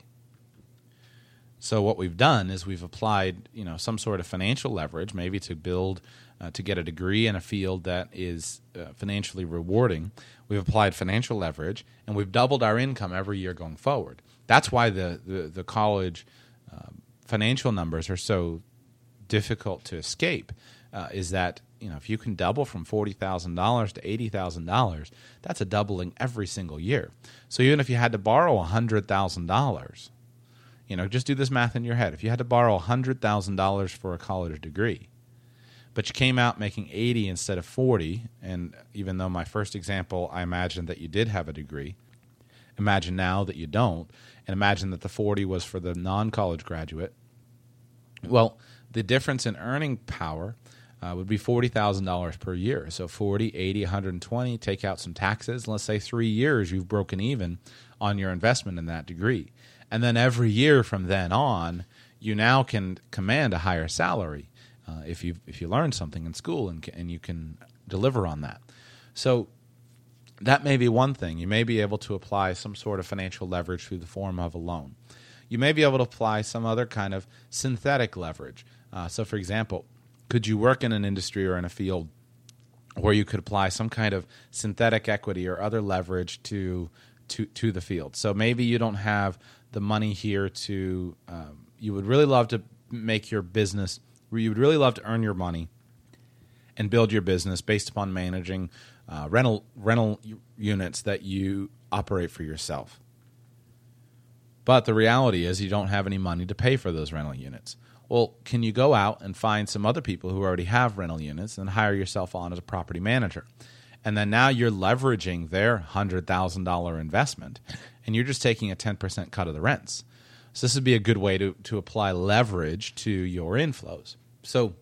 So what we've done is we've applied, you know, some sort of financial leverage, maybe to build, uh, to get a degree in a field that is uh, financially rewarding. We've applied financial leverage, and we've doubled our income every year going forward. That's why the the, the college uh, financial numbers are so difficult to escape. Uh, is that you know if you can double from forty thousand dollars to eighty thousand dollars, that's a doubling every single year. So even if you had to borrow hundred thousand dollars you know, just do this math in your head. If you had to borrow $100,000 for a college degree, but you came out making 80 instead of 40, and even though my first example, I imagined that you did have a degree, imagine now that you don't, and imagine that the 40 was for the non college graduate. Well, the difference in earning power uh, would be $40,000 per year. So 40, 80, 120, take out some taxes. Let's say three years you've broken even on your investment in that degree and then every year from then on, you now can command a higher salary uh, if you if you learn something in school and and you can deliver on that. So that may be one thing. You may be able to apply some sort of financial leverage through the form of a loan. You may be able to apply some other kind of synthetic leverage. Uh, so, for example, could you work in an industry or in a field where you could apply some kind of synthetic equity or other leverage to to to the field? So maybe you don't have the money here to um, you would really love to make your business you would really love to earn your money and build your business based upon managing uh, rental rental units that you operate for yourself. But the reality is you don't have any money to pay for those rental units. Well, can you go out and find some other people who already have rental units and hire yourself on as a property manager? And then now you're leveraging their $100,000 investment and you're just taking a 10% cut of the rents. So this would be a good way to, to apply leverage to your inflows. So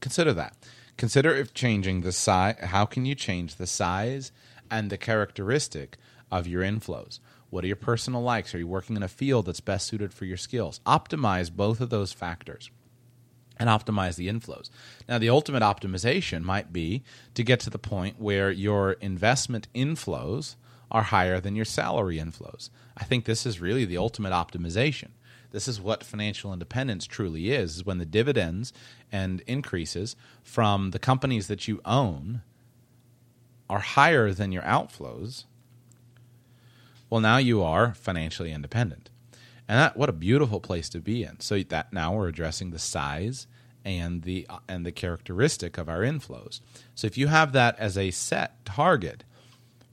consider that. Consider if changing the size, how can you change the size and the characteristic of your inflows? What are your personal likes? Are you working in a field that's best suited for your skills? Optimize both of those factors and optimize the inflows. Now, the ultimate optimization might be to get to the point where your investment inflows are higher than your salary inflows. I think this is really the ultimate optimization. This is what financial independence truly is, is when the dividends and increases from the companies that you own are higher than your outflows. Well, now you are financially independent. And that what a beautiful place to be in. So that now we're addressing the size and the uh, and the characteristic of our inflows. So if you have that as a set target,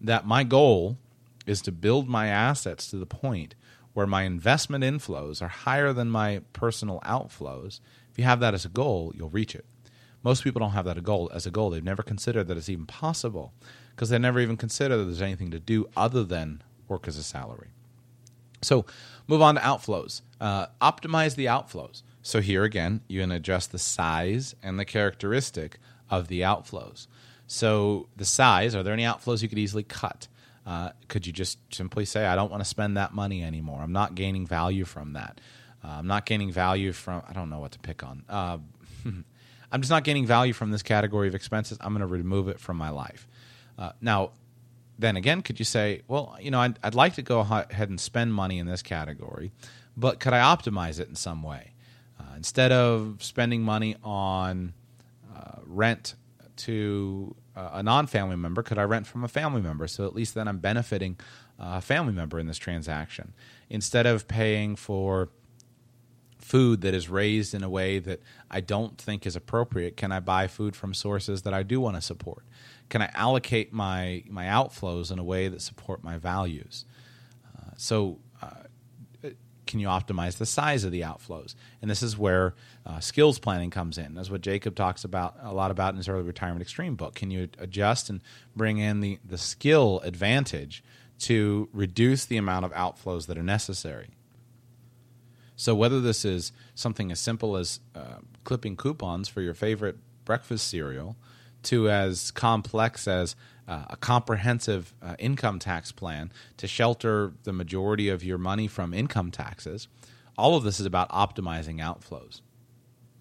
that my goal is to build my assets to the point where my investment inflows are higher than my personal outflows. If you have that as a goal, you'll reach it. Most people don't have that as a goal. They've never considered that it's even possible because they never even consider that there's anything to do other than work as a salary. So, move on to outflows. Uh, optimize the outflows. So here again, you can adjust the size and the characteristic of the outflows. So the size, are there any outflows you could easily cut? Uh, could you just simply say, I don't want to spend that money anymore? I'm not gaining value from that. Uh, I'm not gaining value from, I don't know what to pick on. Uh, I'm just not gaining value from this category of expenses. I'm going to remove it from my life. Uh, now, then again, could you say, well, you know, I'd, I'd, like to go ahead and spend money in this category, but could I optimize it in some way? Uh, instead of spending money on uh, rent to a non-family member, could I rent from a family member? So at least then I'm benefiting uh, a family member in this transaction. Instead of paying for food that is raised in a way that I don't think is appropriate, can I buy food from sources that I do want to support? Can I allocate my my outflows in a way that support my values? Uh, so can you optimize the size of the outflows? And this is where uh, skills planning comes in. That's what Jacob talks about a lot about in his early retirement extreme book. Can you adjust and bring in the, the skill advantage to reduce the amount of outflows that are necessary? So whether this is something as simple as uh, clipping coupons for your favorite breakfast cereal to as complex as uh, a comprehensive uh, income tax plan to shelter the majority of your money from income taxes. All of this is about optimizing outflows.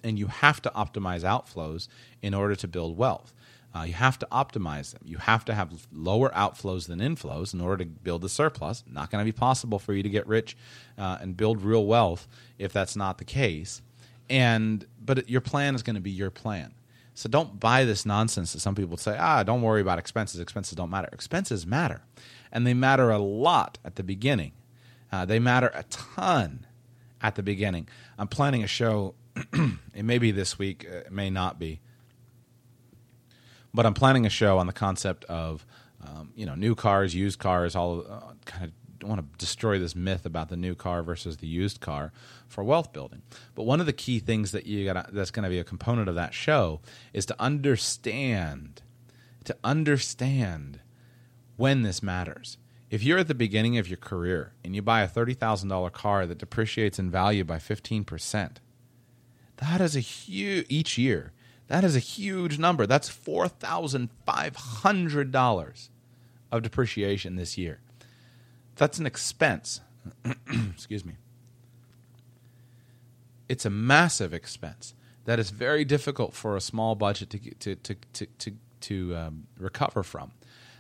And you have to optimize outflows in order to build wealth. Uh, you have to optimize them. You have to have lower outflows than inflows in order to build a surplus. Not going to be possible for you to get rich uh, and build real wealth if that's not the case. And but your plan is going to be your plan. So don't buy this nonsense that some people say, ah, don't worry about expenses. Expenses don't matter. Expenses matter. And they matter a lot at the beginning. Uh, they matter a ton at the beginning. I'm planning a show. it may be this week, uh, it may not be. But I'm planning a show on the concept of, um, you know, new cars, used cars, all uh, kind of want to destroy this myth about the new car versus the used car for wealth building. But one of the key things that you got that's going to be a component of that show is to understand to understand when this matters. If you're at the beginning of your career and you buy a $30,000 car that depreciates in value by 15%, that is a huge each year. That is a huge number. That's $4,500 of depreciation this year. That's an expense. Excuse me. It's a massive expense that is very difficult for a small budget to to to to to, to um, recover from.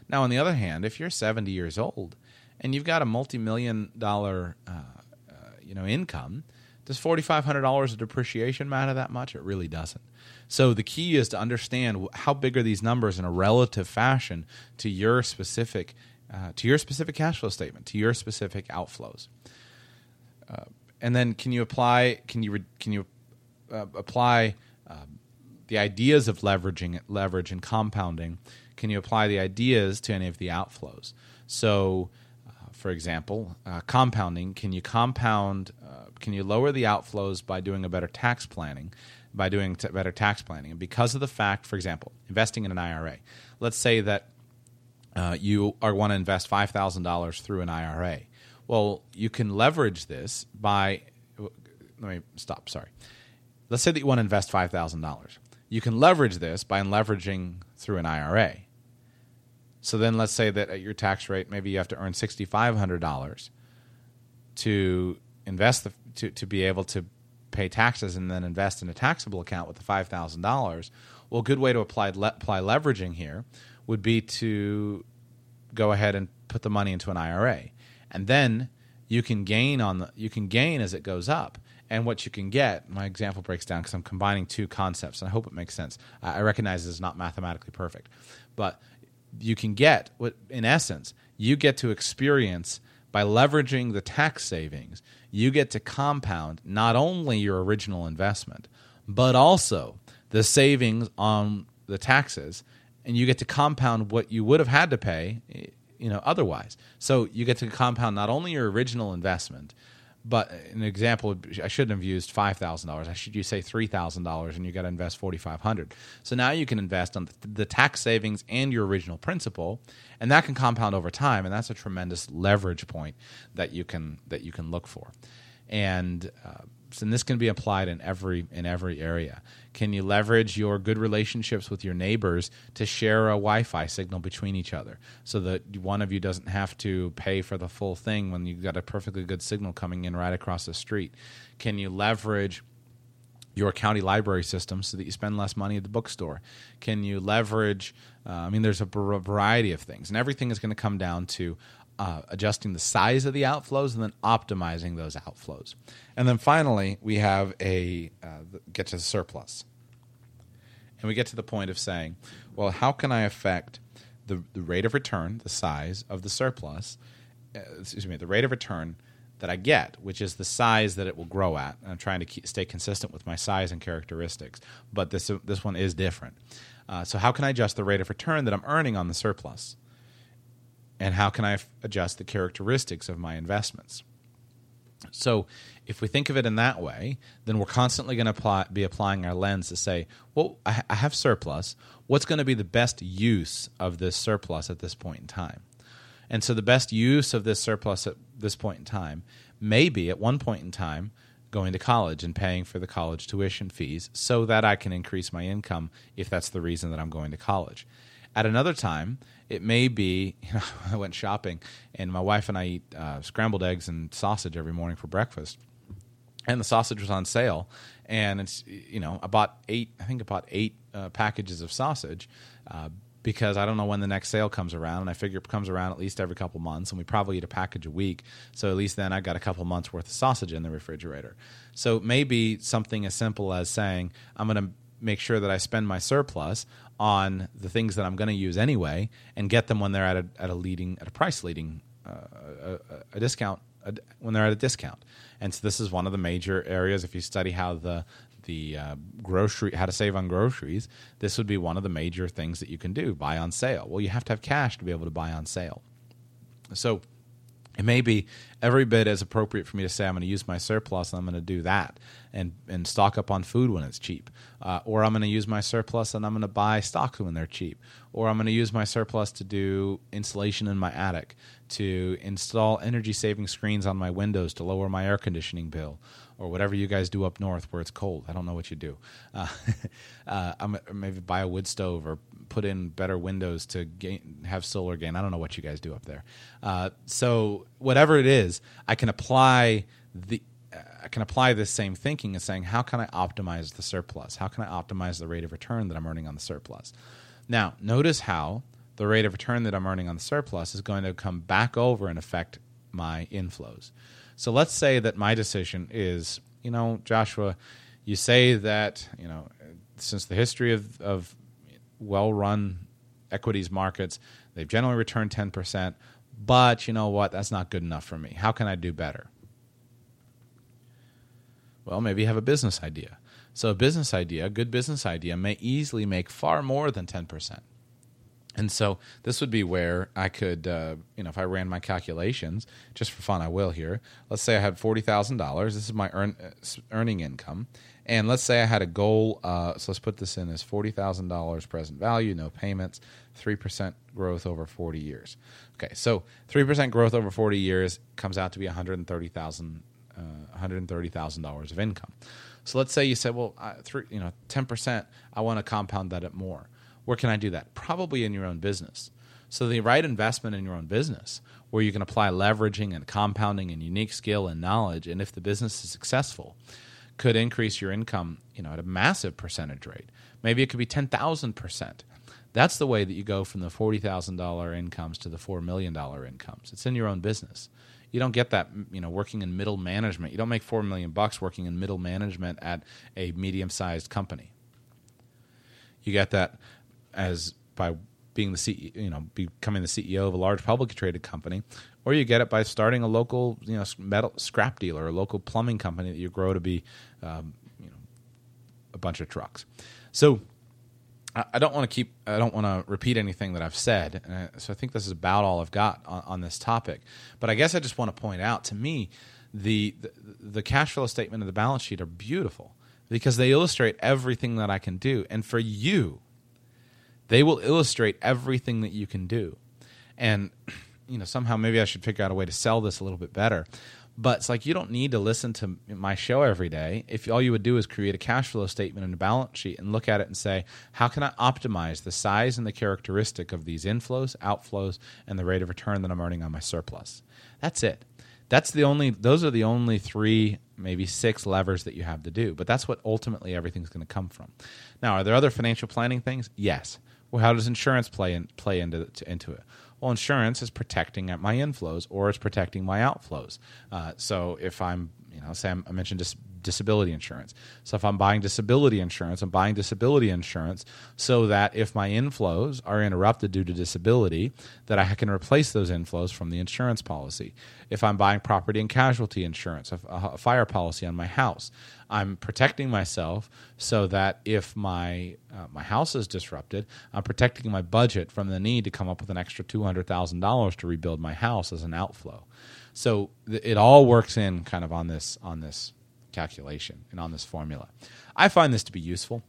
Now, on the other hand, if you're 70 years old and you've got a multi-million dollar uh, uh, you know income, does $4,500 of depreciation matter that much? It really doesn't. So the key is to understand how big are these numbers in a relative fashion to your specific uh, to your specific cash flow statement, to your specific outflows. Uh, and then can you apply can you can you uh, apply um, the ideas of leveraging leverage and compounding can you apply the ideas to any of the outflows? So, uh, for example, uh, compounding, can you compound, uh, can you lower the outflows by doing a better tax planning? By doing t- better tax planning. And because of the fact, for example, investing in an IRA, let's say that uh, you are want to invest $5,000 through an IRA. Well, you can leverage this by, let me stop, sorry. Let's say that you want to invest $5,000. You can leverage this by leveraging through an IRA. So then let's say that at your tax rate, maybe you have to earn $6,500 to invest the, to, to be able to pay taxes and then invest in a taxable account with the $5,000. Well, a good way to apply, le- apply leveraging here would be to go ahead and put the money into an IRA. And then you can gain on the you can gain as it goes up. And what you can get, my example breaks down because I'm combining two concepts, and I hope it makes sense. I recognize this is not mathematically perfect, but you can get what in essence you get to experience by leveraging the tax savings you get to compound not only your original investment but also the savings on the taxes and you get to compound what you would have had to pay you know otherwise so you get to compound not only your original investment but an example, I shouldn't have used five thousand dollars. I should use say three thousand dollars, and you got to invest forty five hundred. So now you can invest on the tax savings and your original principal, and that can compound over time, and that's a tremendous leverage point that you can that you can look for. And uh, and this can be applied in every in every area. Can you leverage your good relationships with your neighbors to share a Wi-Fi signal between each other, so that one of you doesn't have to pay for the full thing when you've got a perfectly good signal coming in right across the street? Can you leverage your county library system so that you spend less money at the bookstore? Can you leverage? Uh, I mean, there's a variety of things, and everything is going to come down to uh, adjusting the size of the outflows and then optimizing those outflows. And then finally, we have a uh, get to the surplus. And we get to the point of saying, well, how can I affect the, the rate of return, the size of the surplus, uh, excuse me, the rate of return that I get, which is the size that it will grow at. And I'm trying to keep, stay consistent with my size and characteristics, but this, this one is different. Uh, so, how can I adjust the rate of return that I'm earning on the surplus? And how can I f- adjust the characteristics of my investments? So, if we think of it in that way, then we're constantly going to be applying our lens to say, well, I, I have surplus. What's going to be the best use of this surplus at this point in time? And so, the best use of this surplus at this point in time may be at one point in time going to college and paying for the college tuition fees so that I can increase my income if that's the reason that I'm going to college. At another time, it may be, you know, I went shopping and my wife and I eat uh, scrambled eggs and sausage every morning for breakfast. And the sausage was on sale. and it's you know I bought eight. I think I bought eight uh, packages of sausage. Uh, because I don't know when the next sale comes around, and I figure it comes around at least every couple months, and we probably eat a package a week. So at least then I got a couple months worth of sausage in the refrigerator. So maybe something as simple as saying I'm going to make sure that I spend my surplus on the things that I'm going to use anyway, and get them when they're at a, at a leading at a price leading uh, a, a, discount a, when they're at a discount. And so this is one of the major areas. If you study how the the uh, grocery how to save on groceries, this would be one of the major things that you can do: buy on sale. Well, you have to have cash to be able to buy on sale. So it may be every bit as appropriate for me to say I'm going to use my surplus and I'm going to do that and and stock up on food when it's cheap, uh, or I'm going to use my surplus and I'm going to buy stocks when they're cheap, or I'm going to use my surplus to do insulation in my attic, to install energy saving screens on my windows to lower my air conditioning bill, or whatever you guys do up north where it's cold. I don't know what you do. Uh, uh, maybe buy a wood stove or put in better windows to gain, have solar gain. I don't know what you guys do up there. Uh, so whatever it is, I can apply the I can apply this same thinking as saying, how can I optimize the surplus? How can I optimize the rate of return that I'm earning on the surplus? Now, notice how the rate of return that I'm earning on the surplus is going to come back over and affect my inflows. So let's say that my decision is, you know, Joshua, you say that, you know, since the history of, of well run equities markets, they've generally returned 10%, but you know what? That's not good enough for me. How can I do better? Well, maybe you have a business idea. So, a business idea, a good business idea, may easily make far more than 10%. And so this would be where I could, uh, you know, if I ran my calculations, just for fun, I will here. Let's say I had forty thousand dollars. This is my earn, uh, earning income, and let's say I had a goal. Uh, so let's put this in as forty thousand dollars present value, no payments, three percent growth over forty years. Okay, so three percent growth over forty years comes out to be one hundred thirty thousand, uh, one hundred and thirty thousand dollars of income. So let's say you said, well, I, three, you know, ten percent. I want to compound that at more. Where can I do that? Probably in your own business. So the right investment in your own business, where you can apply leveraging and compounding and unique skill and knowledge, and if the business is successful, could increase your income, you know, at a massive percentage rate. Maybe it could be ten thousand percent. That's the way that you go from the forty thousand dollar incomes to the four million dollar incomes. It's in your own business. You don't get that, you know, working in middle management. You don't make four million bucks working in middle management at a medium sized company. You get that as by being the CEO, you know, becoming the CEO of a large publicly traded company, or you get it by starting a local, you know, metal scrap dealer, a local plumbing company that you grow to be, um, you know, a bunch of trucks. So I, don't want to keep, I don't want to repeat anything that I've said. So I think this is about all I've got on, on, this topic. But I guess I just want to point out to me the, the the cash flow statement and the balance sheet are beautiful because they illustrate everything that I can do. And for you they will illustrate everything that you can do. And you know, somehow maybe I should figure out a way to sell this a little bit better. But it's like you don't need to listen to my show every day. If all you would do is create a cash flow statement and a balance sheet and look at it and say, how can I optimize the size and the characteristic of these inflows, outflows, and the rate of return that I'm earning on my surplus? That's it. That's the only those are the only three, maybe six levers that you have to do. But that's what ultimately everything's going to come from. Now, are there other financial planning things? Yes. Well, how does insurance play in, play into into it? Well, insurance is protecting my inflows or it's protecting my outflows. Uh, so if I'm, you know, say i mentioned dis- disability insurance. So if I'm buying disability insurance, I'm buying disability insurance so that if my inflows are interrupted due to disability, that I can replace those inflows from the insurance policy. If I'm buying property and casualty insurance, a, a fire policy on my house, I'm protecting myself so that if my uh, my house is disrupted, I'm protecting my budget from the need to come up with an extra two hundred thousand dollars to rebuild my house as an outflow. So th- it all works in kind of on this on this calculation and on this formula. I find this to be useful.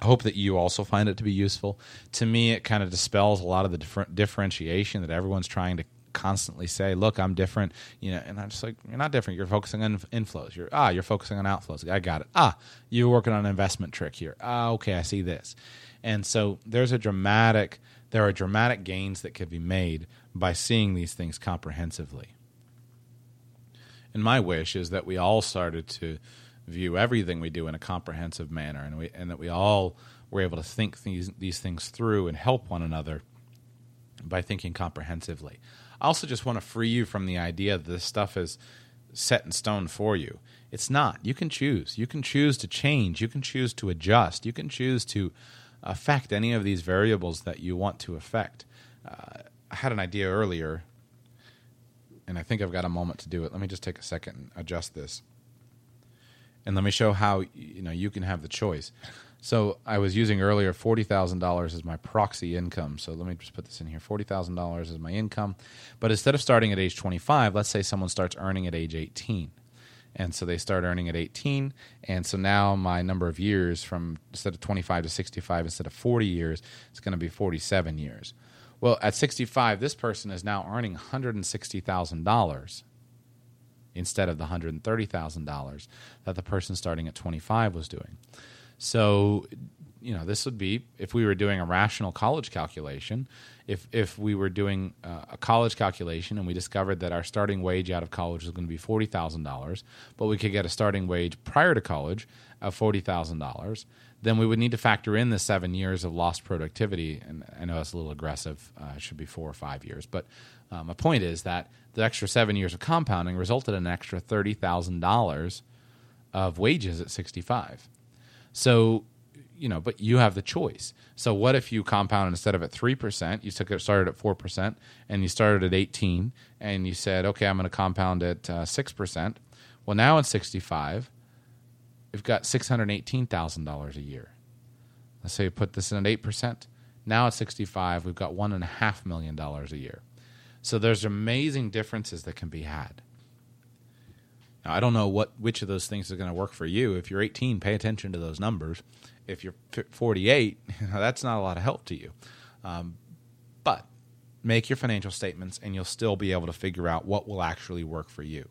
I hope that you also find it to be useful. To me, it kind of dispels a lot of the different differentiation that everyone's trying to constantly say, "Look, I'm different," you know, and I'm just like, "You're not different. You're focusing on inflows. You're ah, you're focusing on outflows. I got it. Ah, you're working on an investment trick here. Ah, okay, I see this." And so there's a dramatic, there are dramatic gains that could be made by seeing these things comprehensively. And my wish is that we all started to view everything we do in a comprehensive manner, and we and that we all were able to think these these things through and help one another by thinking comprehensively. I also just want to free you from the idea that this stuff is set in stone for you. It's not. You can choose. You can choose to change. You can choose to adjust. You can choose to affect any of these variables that you want to affect. Uh, I had an idea earlier, and I think I've got a moment to do it. Let me just take a second and adjust this, and let me show how you know you can have the choice. So I was using earlier forty thousand dollars as my proxy income. So let me just put this in here: forty thousand dollars is my income. But instead of starting at age twenty-five, let's say someone starts earning at age eighteen. And so they start earning at 18 and so now my number of years from instead of 25 to 65 instead of 40 years it's going to be 47 years. Well at 65 this person is now earning $160000 instead of the $130000 that the person starting at 25 was doing so you know this would be if we were doing a rational college calculation if if we were doing uh, a college calculation and we discovered that our starting wage out of college was going to be forty thousand dollars, but we could get a starting wage prior to college of forty thousand dollars, then we would need to factor in the seven years of lost productivity. And I know that's a little aggressive; uh, it should be four or five years. But uh, my point is that the extra seven years of compounding resulted in an extra thirty thousand dollars of wages at sixty-five. So you know, but you have the choice. So what if you compound instead of at three percent, you took it started at four percent, and you started at eighteen, and you said, okay, I'm going to compound at uh, six uh, percent. Well, now at sixty five, we've got six hundred eighteen thousand dollars a year. Let's say you put this in at eight percent. Now at sixty five, we've got one and a half million dollars a year. So there's amazing differences that can be had. Now, I don't know what which of those things is going to work for you. If you're 18, pay attention to those numbers if you're 48, that's not a lot of help to you. Um, but make your financial statements and you'll still be able to figure out what will actually work for you.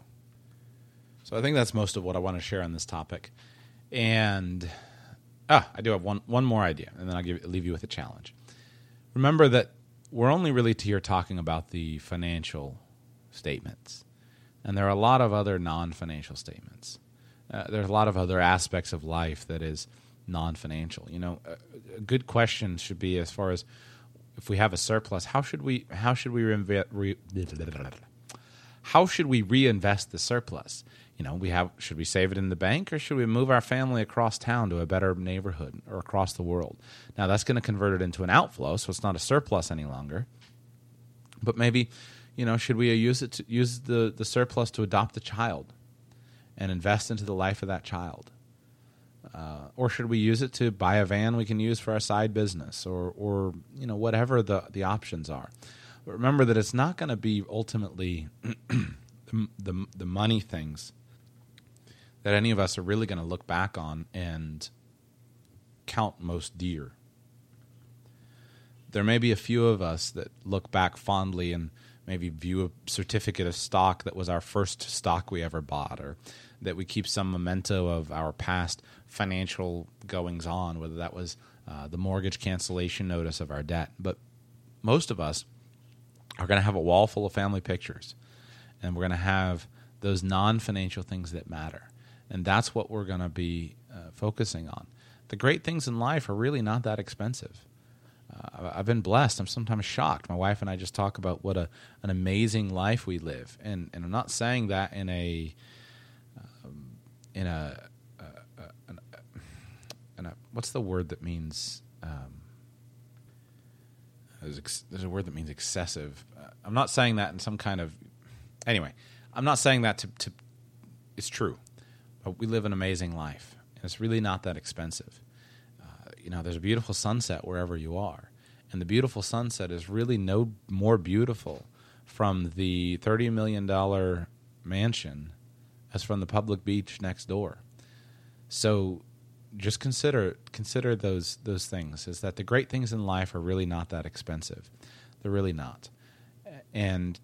So I think that's most of what I want to share on this topic. And ah, I do have one, one more idea, and then I'll give, leave you with a challenge. Remember that we're only really here talking about the financial statements, and there are a lot of other non financial statements. Uh, there's a lot of other aspects of life that is non-financial? You know, a, a good question should be as far as if we have a surplus, how should we how should we reinvest? Re, how should we reinvest the surplus? You know, we have should we save it in the bank or should we move our family across town to a better neighborhood or across the world? Now that's going to convert it into an outflow, so it's not a surplus any longer. But maybe, you know, should we use it to use the the surplus to adopt a child and invest into the life of that child? Uh, or should we use it to buy a van we can use for our side business or, or you know whatever the, the options are but remember that it's not going to be ultimately the, the, the money things that any of us are really going to look back on and count most dear there may be a few of us that look back fondly and maybe view a certificate of stock that was our first stock we ever bought or that we keep some memento of our past financial goings on, whether that was uh, the mortgage cancellation notice of our debt. But most of us are going to have a wall full of family pictures, and we're going to have those non financial things that matter. And that's what we're going to be uh, focusing on. The great things in life are really not that expensive. Uh, I've been blessed. I'm sometimes shocked. My wife and I just talk about what a, an amazing life we live, and and I'm not saying that in a in a, a, a, in a what's the word that means um, there's, ex, there's, a word that means excessive. Uh, I'm not saying that in some kind of anyway. I'm not saying that to, to it's true, but we live an amazing life, and it's really not that expensive. You know, there's a beautiful sunset wherever you are, and the beautiful sunset is really no more beautiful from the thirty million dollar mansion as from the public beach next door. So just consider consider those those things is that the great things in life are really not that expensive. They're really not. And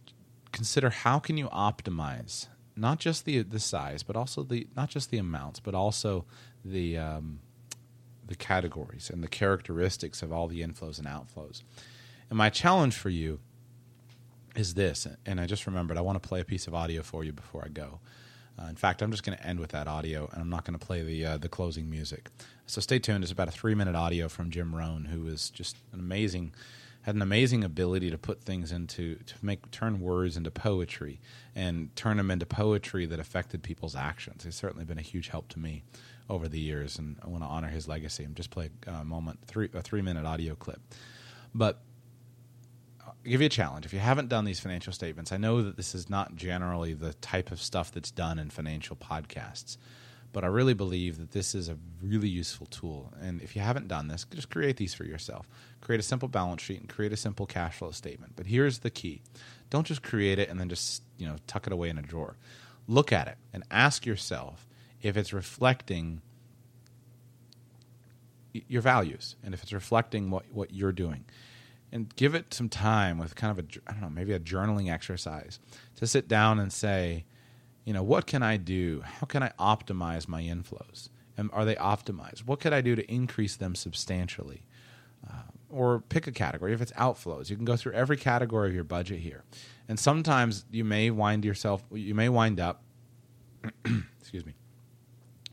consider how can you optimize not just the the size, but also the not just the amounts, but also the um, the categories and the characteristics of all the inflows and outflows. And my challenge for you is this, and I just remembered I want to play a piece of audio for you before I go. Uh, in fact, I'm just going to end with that audio, and I'm not going to play the uh, the closing music. So stay tuned. It's about a three minute audio from Jim Rohn, who is just an amazing had an amazing ability to put things into to make turn words into poetry and turn them into poetry that affected people's actions. He's certainly been a huge help to me over the years, and I want to honor his legacy. I'm just play uh, a moment, three a three minute audio clip, but. I'll give you a challenge. If you haven't done these financial statements, I know that this is not generally the type of stuff that's done in financial podcasts but I really believe that this is a really useful tool. And if you haven't done this, just create these for yourself. Create a simple balance sheet and create a simple cash flow statement. But here's the key don't just create it and then just you know tuck it away in a drawer. Look at it and ask yourself if it's reflecting your values and if it's reflecting what, what you're doing. And give it some time with kind of a, I don't know, maybe a journaling exercise to sit down and say, you know, what can I do? How can I optimize my inflows? And are they optimized? What could I do to increase them substantially? Uh, or pick a category. If it's outflows, you can go through every category of your budget here. And sometimes you may wind yourself, you may wind up, excuse me,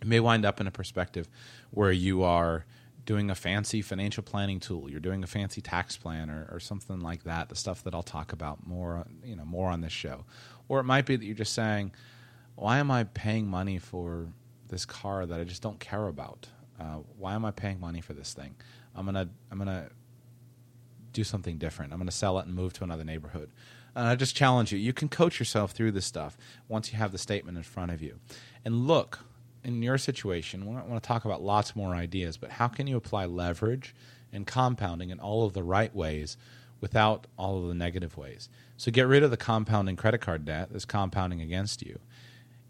you may wind up in a perspective where you are doing a fancy financial planning tool. You're doing a fancy tax plan or, or something like that. The stuff that I'll talk about more, you know, more on this show. Or it might be that you're just saying, why am I paying money for this car that I just don't care about? Uh, why am I paying money for this thing? I'm gonna I'm gonna do something different. I'm gonna sell it and move to another neighborhood. And I just challenge you. You can coach yourself through this stuff once you have the statement in front of you. And look, in your situation, we want to talk about lots more ideas, but how can you apply leverage and compounding in all of the right ways without all of the negative ways? So get rid of the compounding credit card debt that's compounding against you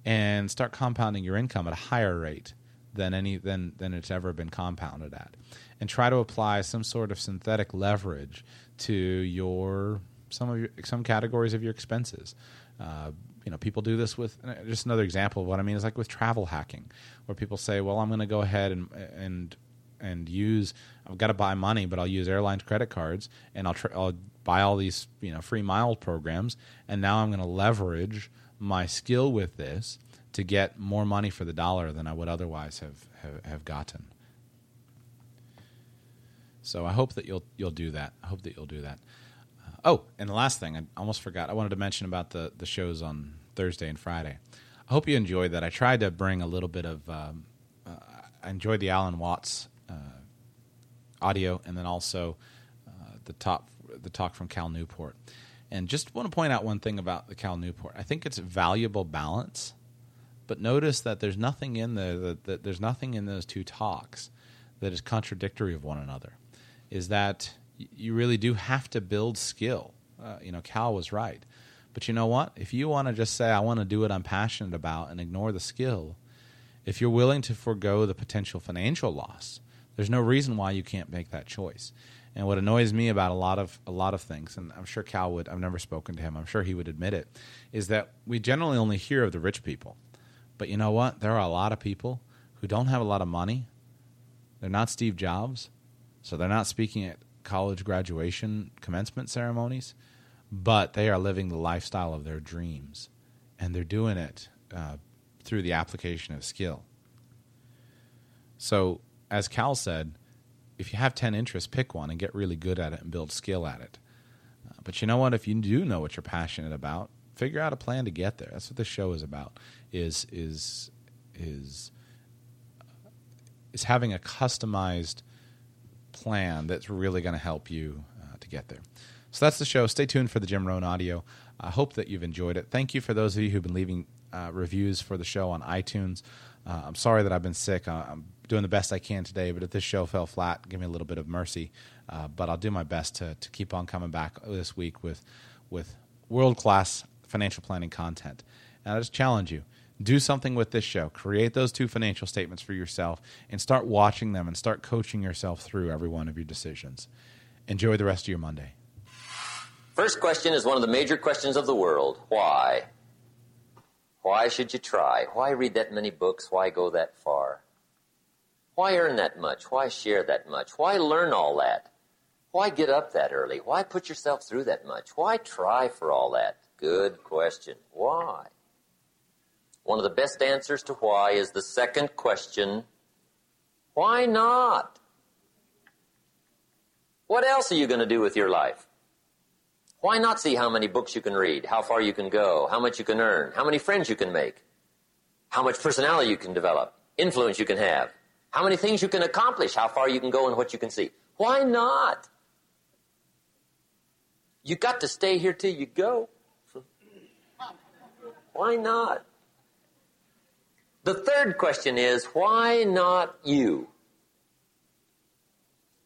and start compounding your income at a higher rate than any than than it's ever been compounded at and try to apply some sort of synthetic leverage to your some of your some categories of your expenses uh, you know people do this with just another example of what i mean is like with travel hacking where people say well i'm going to go ahead and and and use i've got to buy money but i'll use airlines credit cards and i'll, I'll buy all these you know free mile programs and now i'm going to leverage my skill with this to get more money for the dollar than I would otherwise have, have, have gotten. So I hope that you'll you'll do that. I hope that you'll do that. Uh, oh, and the last thing I almost forgot. I wanted to mention about the the shows on Thursday and Friday. I hope you enjoyed that. I tried to bring a little bit of. Um, uh, I enjoyed the Alan Watts uh, audio, and then also uh, the top the talk from Cal Newport. And just want to point out one thing about the Cal Newport. I think it's valuable balance, but notice that there's nothing in there that, that there's nothing in those two talks that is contradictory of one another. Is that you really do have to build skill. Uh, you know, Cal was right. But you know what? If you want to just say, I want to do what I'm passionate about and ignore the skill, if you're willing to forego the potential financial loss, there's no reason why you can't make that choice. And what annoys me about a lot of a lot of things, and I'm sure Cal would, I've never spoken to him, I'm sure he would admit it, is that we generally only hear of the rich people. But you know what? There are a lot of people who don't have a lot of money. They're not Steve Jobs, so they're not speaking at college graduation commencement ceremonies, but they are living the lifestyle of their dreams, and they're doing it uh, through the application of skill. So, as Cal said, if you have 10 interests, pick one and get really good at it and build skill at it. Uh, but you know what? If you do know what you're passionate about, figure out a plan to get there. That's what this show is about. Is is is is having a customized plan that's really going to help you uh, to get there. So that's the show. Stay tuned for the Jim Rohn audio. I hope that you've enjoyed it. Thank you for those of you who've been leaving uh, reviews for the show on iTunes. Uh, I'm sorry that I've been sick. Uh, I'm doing the best I can today, but if this show fell flat, give me a little bit of mercy. Uh, but I'll do my best to, to keep on coming back this week with, with world class financial planning content. And I just challenge you do something with this show. Create those two financial statements for yourself and start watching them and start coaching yourself through every one of your decisions. Enjoy the rest of your Monday. First question is one of the major questions of the world why? Why should you try? Why read that many books? Why go that far? Why earn that much? Why share that much? Why learn all that? Why get up that early? Why put yourself through that much? Why try for all that? Good question. Why? One of the best answers to why is the second question why not? What else are you going to do with your life? Why not see how many books you can read, how far you can go, how much you can earn, how many friends you can make, how much personality you can develop, influence you can have, how many things you can accomplish, how far you can go, and what you can see? Why not? You got to stay here till you go. Why not? The third question is why not you?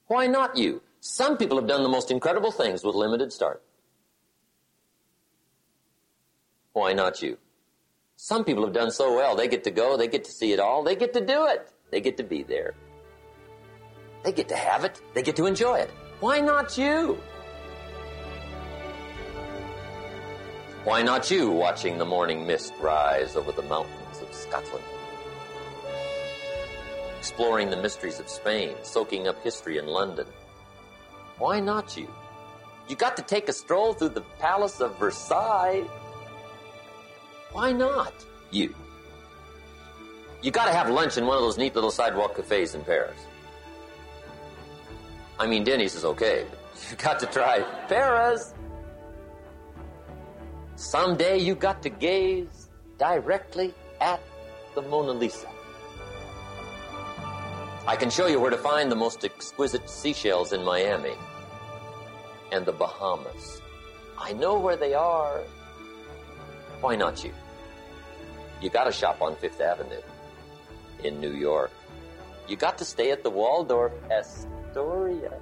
Why not you? Some people have done the most incredible things with limited start. Why not you? Some people have done so well. They get to go, they get to see it all, they get to do it, they get to be there. They get to have it, they get to enjoy it. Why not you? Why not you watching the morning mist rise over the mountains of Scotland? Exploring the mysteries of Spain, soaking up history in London. Why not you? You got to take a stroll through the Palace of Versailles. Why not you? You got to have lunch in one of those neat little sidewalk cafes in Paris. I mean, Denny's is okay, but you got to try Paris. Someday you got to gaze directly at the Mona Lisa. I can show you where to find the most exquisite seashells in Miami and the Bahamas. I know where they are. Why not you? You got to shop on Fifth Avenue in New York. You got to stay at the Waldorf Astoria.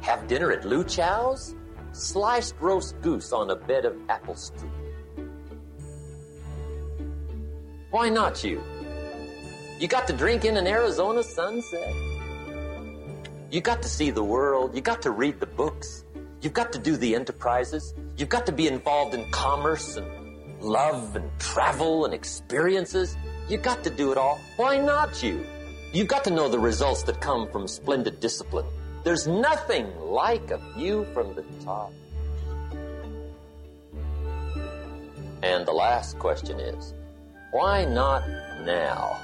Have dinner at Luchow's? Sliced roast goose on a bed of apple strudel. Why not you? You got to drink in an Arizona sunset. You got to see the world. You got to read the books. You've got to do the enterprises. You've got to be involved in commerce and love and travel and experiences. You got to do it all. Why not you? You've got to know the results that come from splendid discipline. There's nothing like a view from the top. And the last question is, why not now?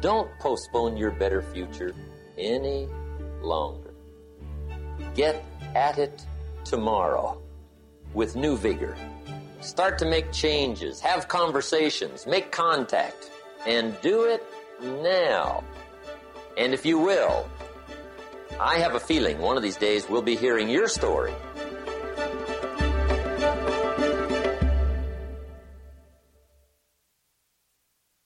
Don't postpone your better future any longer. Get at it tomorrow with new vigor. Start to make changes, have conversations, make contact, and do it now. And if you will, I have a feeling one of these days we'll be hearing your story